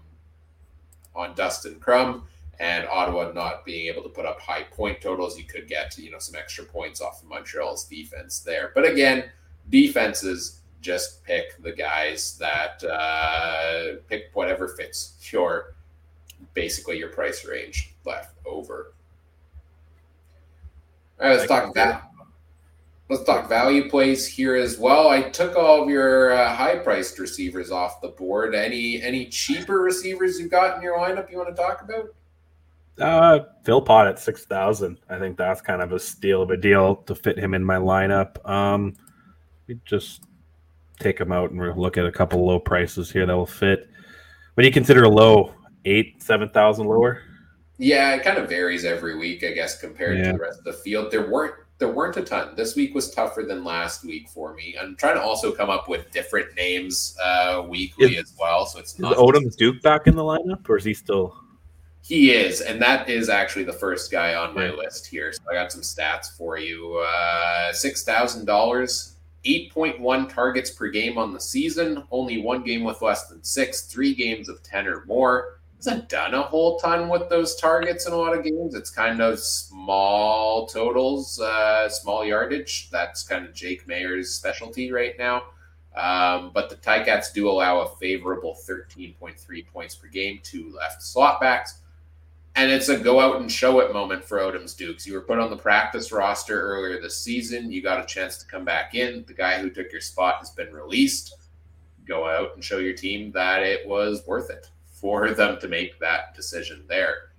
A: on Dustin Crum and Ottawa not being able to put up high point totals, you could get you know some extra points off of Montreal's defense there. But again, defenses just pick the guys that uh, pick whatever fits your basically your price range left over. All right, let's talk that. Let's talk value plays here as well. I took all of your uh, high-priced receivers off the board. Any any cheaper receivers you've got in your lineup you want to talk about?
B: Uh, Philpot at six thousand. I think that's kind of a steal of a deal to fit him in my lineup. Um, we just take him out and we'll look at a couple low prices here that will fit. What do you consider a low? Eight, seven thousand lower?
A: Yeah, it kind of varies every week, I guess, compared yeah. to the rest of the field. There weren't there weren't a ton. This week was tougher than last week for me. I'm trying to also come up with different names uh, weekly is, as well. So it's not
B: Odom Duke back in the lineup, or is he still?
A: He is, and that is actually the first guy on my list here. So I got some stats for you. Uh, Six thousand dollars 8.1 targets per game on the season, only one game with less than six, three games of 10 or more. Hasn't done a whole ton with those targets in a lot of games. It's kind of small totals, uh, small yardage. That's kind of Jake Mayer's specialty right now. Um, but the Ticats do allow a favorable 13.3 points per game to left slot backs. And it's a go out and show it moment for Odoms-Dukes. You were put on the practice roster earlier this season. You got a chance to come back in. The guy who took your spot has been released. Go out and show your team that it was worth it for them to make that decision there.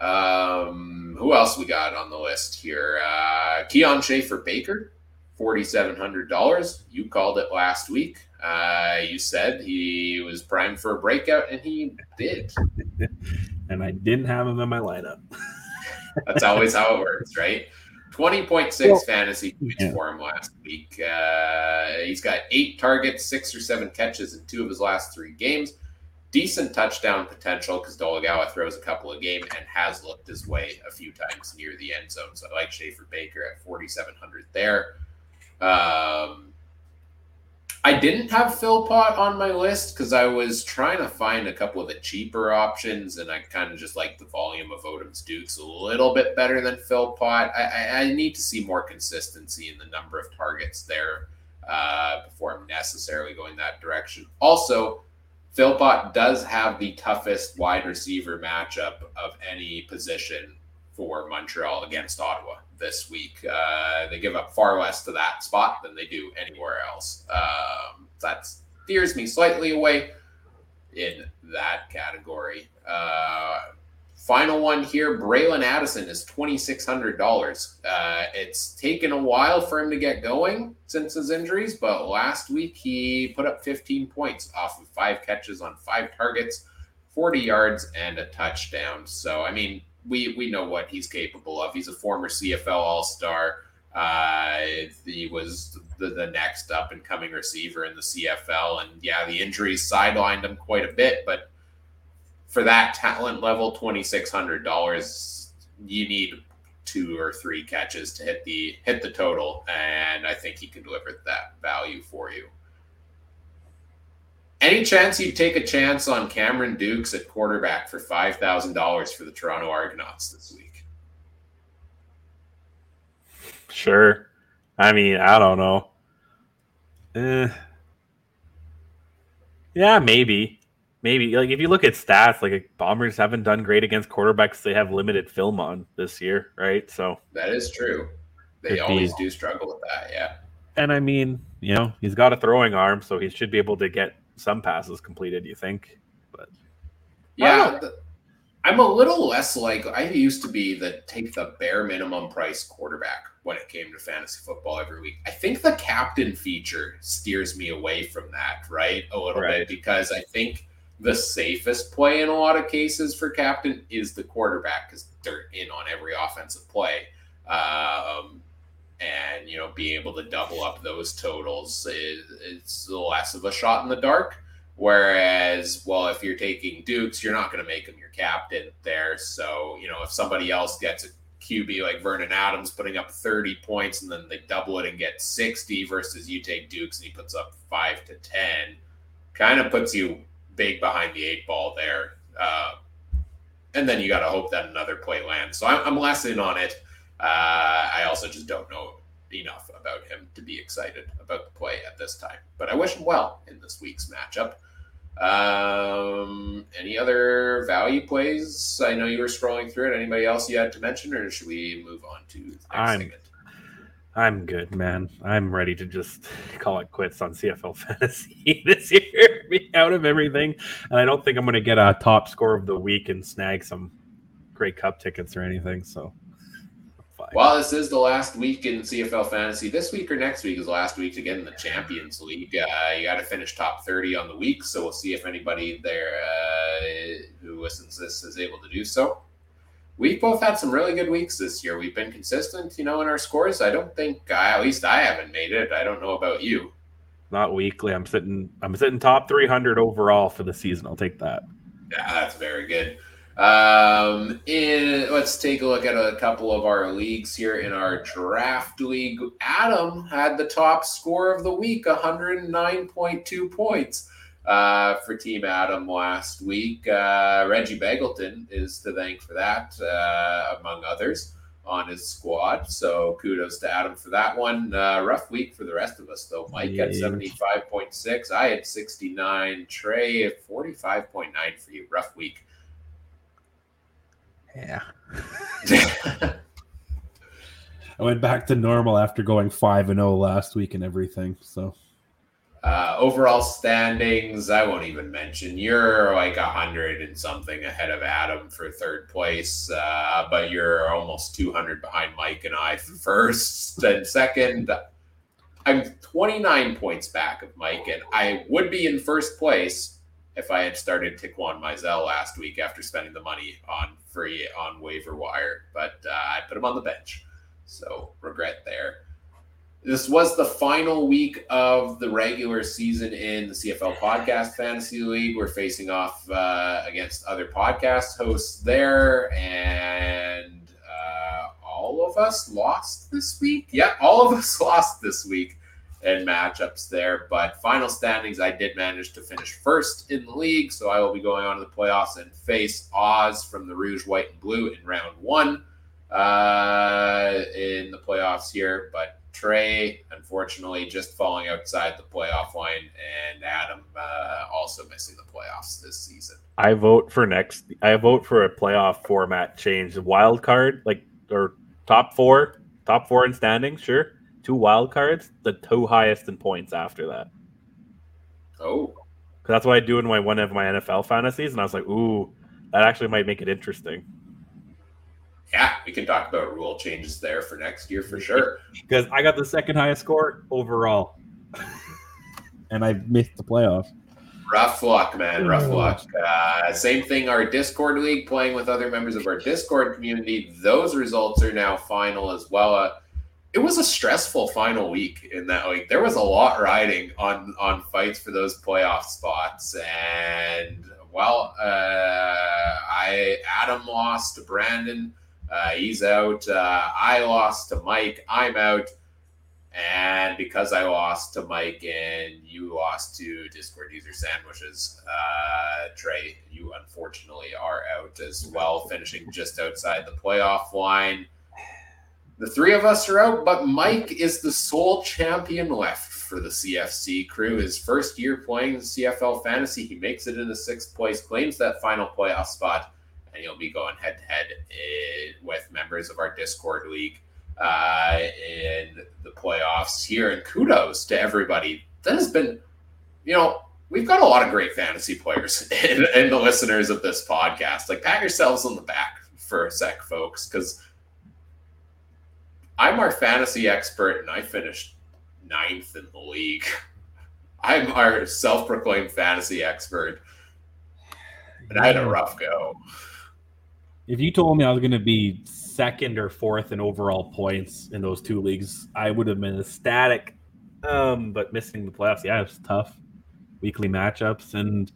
A: Um, who else we got on the list here? Uh, Kian Schaffer Baker, $4,700. You called it last week. Uh, you said he was primed for a breakout, and he did.
B: and I didn't have him in my lineup.
A: That's always how it works, right? 20.6 well, fantasy points yeah. for him last week. Uh, he's got eight targets, six or seven catches in two of his last three games. Decent touchdown potential because Dolegala throws a couple of game and has looked his way a few times near the end zone. So I like Schaffer Baker at 4,700 there. Um, I didn't have Philpot on my list because I was trying to find a couple of the cheaper options, and I kind of just like the volume of Odoms-Dukes a little bit better than Philpot. I, I, I, need to see more consistency in the number of targets there uh, before I'm necessarily going that direction. Also, Philpot does have the toughest wide receiver matchup of any position for Montreal against Ottawa this week. Uh, they give up far less to that spot than they do anywhere else. Um, that steers me slightly away in that category. Uh, final one here Braylon Addison is $2,600. Uh, it's taken a while for him to get going since his injuries, but last week he put up 15 points off of five catches on five targets, 40 yards, and a touchdown. So, I mean, we we know what he's capable of. He's a former CFL All Star. Uh, he was the, the next up and coming receiver in the CFL, and yeah, the injuries sidelined him quite a bit. But for that talent level, twenty six hundred dollars, you need two or three catches to hit the hit the total, and I think he can deliver that value for you. Any chance you'd take a chance on Cameron Dukes at quarterback for five thousand dollars for the Toronto Argonauts this week?
B: Sure. I mean, I don't know. Eh. Yeah, maybe. Maybe. Like if you look at stats, like Bombers haven't done great against quarterbacks they have limited film on this year, right? So
A: that is true. They always be. do struggle with that, yeah.
B: And I mean, you know, he's got a throwing arm, so he should be able to get some passes completed. You think? But
A: yeah, the, I'm a little less like I used to be the take the bare minimum price quarterback when it came to fantasy football every week. I think the captain feature steers me away from that, right? A little right. bit because I think the safest play in a lot of cases for captain is the quarterback because they're in on every offensive play. Um, and you know being able to double up those totals is it's less of a shot in the dark whereas well if you're taking dukes you're not going to make him your captain there so you know if somebody else gets a qb like vernon adams putting up 30 points and then they double it and get 60 versus you take dukes and he puts up 5 to 10 kind of puts you big behind the eight ball there uh, and then you got to hope that another play lands so I'm, I'm less in on it uh, I also just don't know enough about him to be excited about the play at this time. But I wish him well in this week's matchup. Um, any other value plays? I know you were scrolling through it. Anybody else you had to mention, or should we move on to next
B: I'm, segment? I'm good, man. I'm ready to just call it quits on CFL fantasy this year. Be out of everything, and I don't think I'm going to get a top score of the week and snag some Grey Cup tickets or anything. So
A: well, this is the last week in CFL fantasy. This week or next week is the last week to get in the Champions League. Uh, you got to finish top 30 on the week. So we'll see if anybody there uh, who listens to this is able to do so. We've both had some really good weeks this year. We've been consistent, you know, in our scores. I don't think, I, at least I haven't made it. I don't know about you.
B: Not weekly. I'm sitting. I'm sitting top 300 overall for the season. I'll take that.
A: Yeah, that's very good. Um, in, let's take a look at a couple of our leagues here in our draft league. Adam had the top score of the week, 109.2 points uh, for Team Adam last week. Uh, Reggie Begelton is to thank for that, uh, among others, on his squad. So kudos to Adam for that one. Uh, rough week for the rest of us, though. Mike yeah. 75.6. I had 69. Trey at 45.9 for you. Rough week.
B: Yeah. I went back to normal after going 5 and 0 last week and everything. So
A: uh, overall standings, I won't even mention. You're like a hundred and something ahead of Adam for third place, uh, but you're almost 200 behind Mike and I for first and second. I'm 29 points back of Mike, and I would be in first place if I had started Taquan Mizzell last week after spending the money on free on waiver wire, but uh, I put him on the bench, so regret there. This was the final week of the regular season in the CFL Podcast Fantasy League. We're facing off uh, against other podcast hosts there, and uh, all of us lost this week. Yeah, all of us lost this week in matchups there. But final standings, I did manage to finish first in the league, so I will be going on to the playoffs and face Oz from the Rouge, White, and Blue in round one uh, in the playoffs here. But Trey, unfortunately, just falling outside the playoff line, and Adam uh, also missing the playoffs this season.
B: I vote for next. I vote for a playoff format change. Wild card, like or top four, top four in standings, sure. Two wild cards, the two highest in points after that.
A: Oh,
B: because that's what I do in my one of my NFL fantasies, and I was like, ooh, that actually might make it interesting
A: yeah, we can talk about rule changes there for next year for sure.
B: Because I got the second highest score overall, and I missed the playoffs.
A: Rough luck, man. Rough luck. Uh, same thing. Our Discord league, playing with other members of our Discord community. Those results are now final as well. Uh, it was a stressful final week in that week. There was a lot riding on on fights for those playoff spots, and well, uh, I Adam lost to Brandon. Uh, he's out. Uh, I lost to Mike. I'm out. And because I lost to Mike and you lost to Discord user sandwiches, uh, Trey, you unfortunately are out as well, finishing just outside the playoff line. The three of us are out, but Mike is the sole champion left for the CFC crew. His first year playing CFL fantasy, he makes it into sixth place, claims that final playoff spot and you'll be going head to head with members of our Discord league uh, in the playoffs here. And kudos to everybody that has been, you know, we've got a lot of great fantasy players in, in the listeners of this podcast. Like, pat yourselves on the back for a sec, folks, because I'm our fantasy expert and I finished ninth in the league. I'm our self proclaimed fantasy expert. And I had a rough go.
B: If you told me I was going to be second or fourth in overall points in those two leagues, I would have been ecstatic. Um, but missing the playoffs, yeah, it's tough. Weekly matchups, and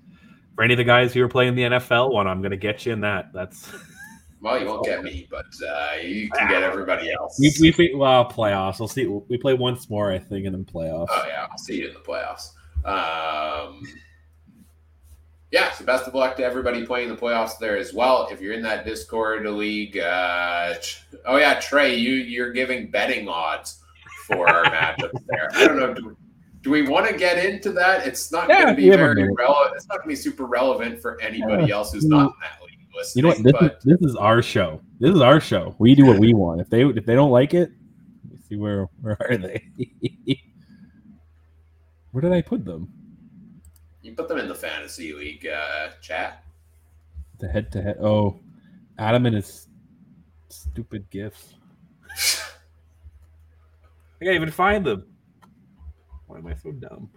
B: for any of the guys who are playing the NFL one, I'm going to get you in that. That's
A: well, you won't get me, but uh, you can get everybody else.
B: We, we well playoffs. We'll see. We play once more, I think, and then playoffs.
A: Oh yeah, I'll see you in the playoffs. Um, yeah, so best of luck to everybody playing the playoffs there as well. If you're in that Discord league, uh, oh yeah, Trey, you you're giving betting odds for our matchups there. I don't know. Do, do we want to get into that? It's not yeah, going to be very relevant. It's not going to be super relevant for anybody else who's not in that league.
B: You know what? This, but... is, this is our show. This is our show. We do what we want. If they if they don't like it, see where where are they? where did I put them?
A: Put them in the fantasy league uh, chat.
B: The head to head. Oh, Adam and his stupid gifts. I can't even find them. Why am I so dumb?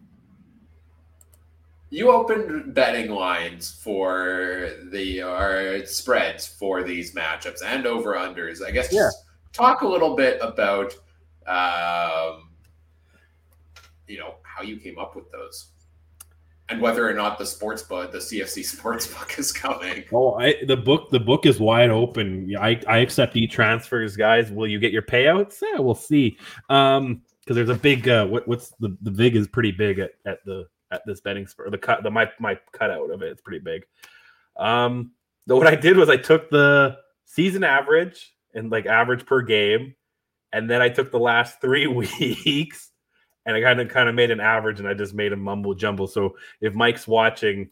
A: you opened betting lines for the or spreads for these matchups and over unders. I guess yeah. talk a little bit about um, you know how you came up with those and whether or not the sports book, the CFC sports book is coming.
B: Oh, I, the book, the book is wide open. I, I accept e transfers, guys. Will you get your payouts? Yeah, we'll see. Um, because there's a big, uh, what, what's the the vig is pretty big at, at the at this betting spur. The cut, the my my cutout of it, it's pretty big. Um, so what I did was I took the season average and like average per game, and then I took the last three weeks and I kind of kind of made an average and I just made a mumble jumble. So if Mike's watching,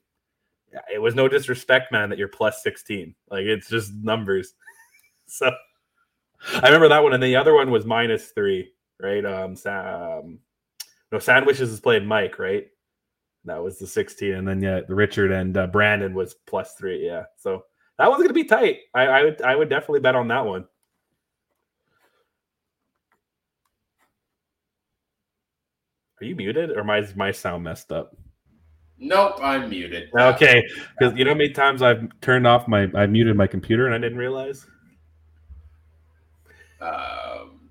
B: it was no disrespect, man, that you're plus 16. Like it's just numbers. so I remember that one, and the other one was minus three, right? Um, Sam, no, sandwiches is playing Mike, right? That was the 16, and then yeah, Richard and uh, Brandon was plus three. Yeah, so that one's gonna be tight. I, I would I would definitely bet on that one. Are you muted or my my sound messed up?
A: Nope, I'm muted.
B: Okay, because you know how many times I've turned off my I muted my computer and I didn't realize.
A: Um,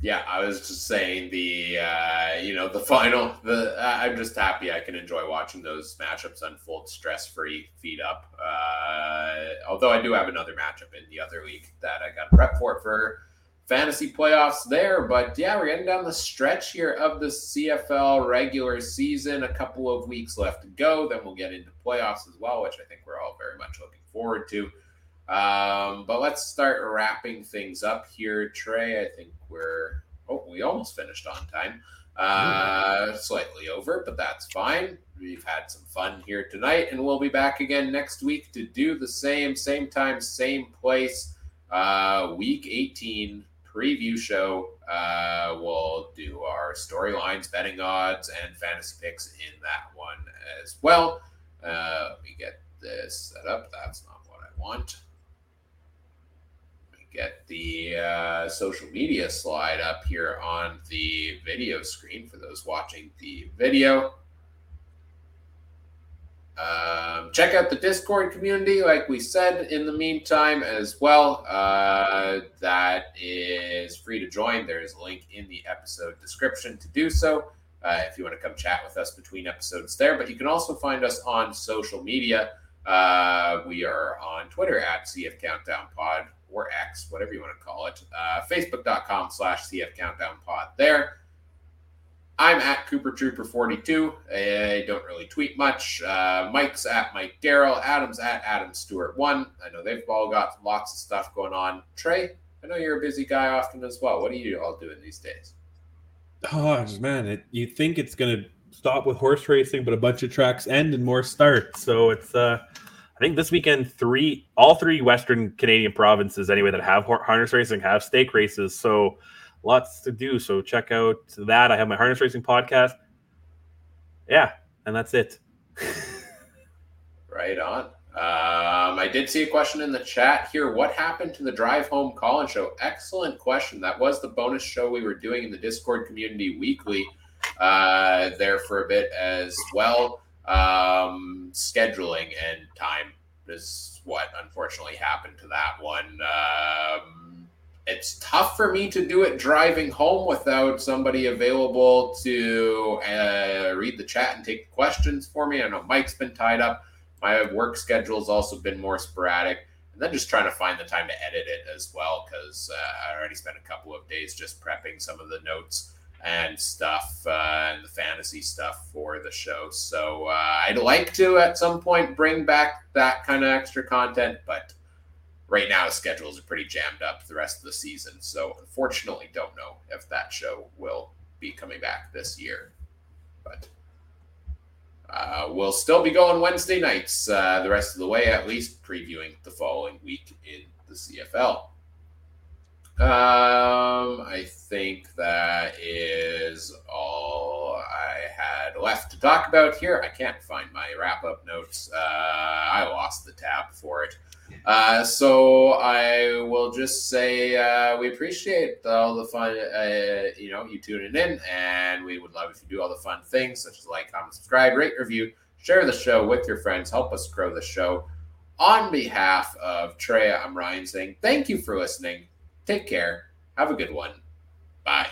A: yeah, I was just saying the uh, you know the final. The I'm just happy I can enjoy watching those matchups unfold stress free, feed up. Uh, although I do have another matchup in the other week that I got prep for for fantasy playoffs there. But yeah, we're getting down the stretch here of the CFL regular season. A couple of weeks left to go. Then we'll get into playoffs as well, which I think we're all very much looking forward to. Um, but let's start wrapping things up here, Trey. I think we're oh, we almost finished on time. Uh, slightly over, but that's fine. We've had some fun here tonight, and we'll be back again next week to do the same, same time, same place. Uh, week 18 preview show. Uh, we'll do our storylines, betting odds, and fantasy picks in that one as well. Uh, let me get this set up. That's not what I want. Let me get the uh, social media slide up here on the video screen for those watching the video. Um, check out the Discord community, like we said, in the meantime, as well. Uh, that is free to join. There's a link in the episode description to do so uh, if you want to come chat with us between episodes there. But you can also find us on social media. Uh, we are on Twitter at CF Countdown Pod or X, whatever you want to call it. Uh, Facebook.com slash CF Countdown Pod there. I'm at Kooper Trooper 42. I don't really tweet much. Uh, Mike's at Mike Gerl. Adam's at Adam Stuart 1. I know they've all got lots of stuff going on. Trey, I know you're a busy guy often as well. What are you all doing these days?
B: Oh, man. It, you think it's going to stop with horse racing, but a bunch of tracks end and more start. So it's, uh, I think this weekend, three, all three Western Canadian provinces, anyway, that have harness racing have stake races. So, lots to do. So check out that. I have my harness racing podcast. Yeah, and that's it.
A: right on. Um, I did see a question in the chat here. What happened to the drive home call and show? Excellent question. That was the bonus show we were doing in the Discord community weekly uh, there for a bit as well. Um, scheduling and time is what unfortunately happened to that one. Um, it's tough for me to do it driving home without somebody available to uh, read the chat and take the questions for me. I know Mike's been tied up. My work schedule's also been more sporadic. And then just trying to find the time to edit it as well, because uh, I already spent a couple of days just prepping some of the notes and stuff uh, and the fantasy stuff for the show. So uh, I'd like to at some point bring back that kind of extra content, but right now the schedules are pretty jammed up the rest of the season. So unfortunately, don't know if that show will be coming back this year. But uh, we'll still be going Wednesday nights uh, the rest of the way, at least previewing the following week in the CFL. Um, I think that is all I had left to talk about here. I can't find my wrap up notes. Uh, I lost the tab for it. Uh, so I will just say uh, we appreciate all the fun, uh, you know, you tuning in, and we would love if you do all the fun things such as like, comment, subscribe, rate, review, Share the show with your friends. Help us grow the show. On behalf of Treya, I'm Ryan saying thank you for listening. Take care. Have a good one. Bye.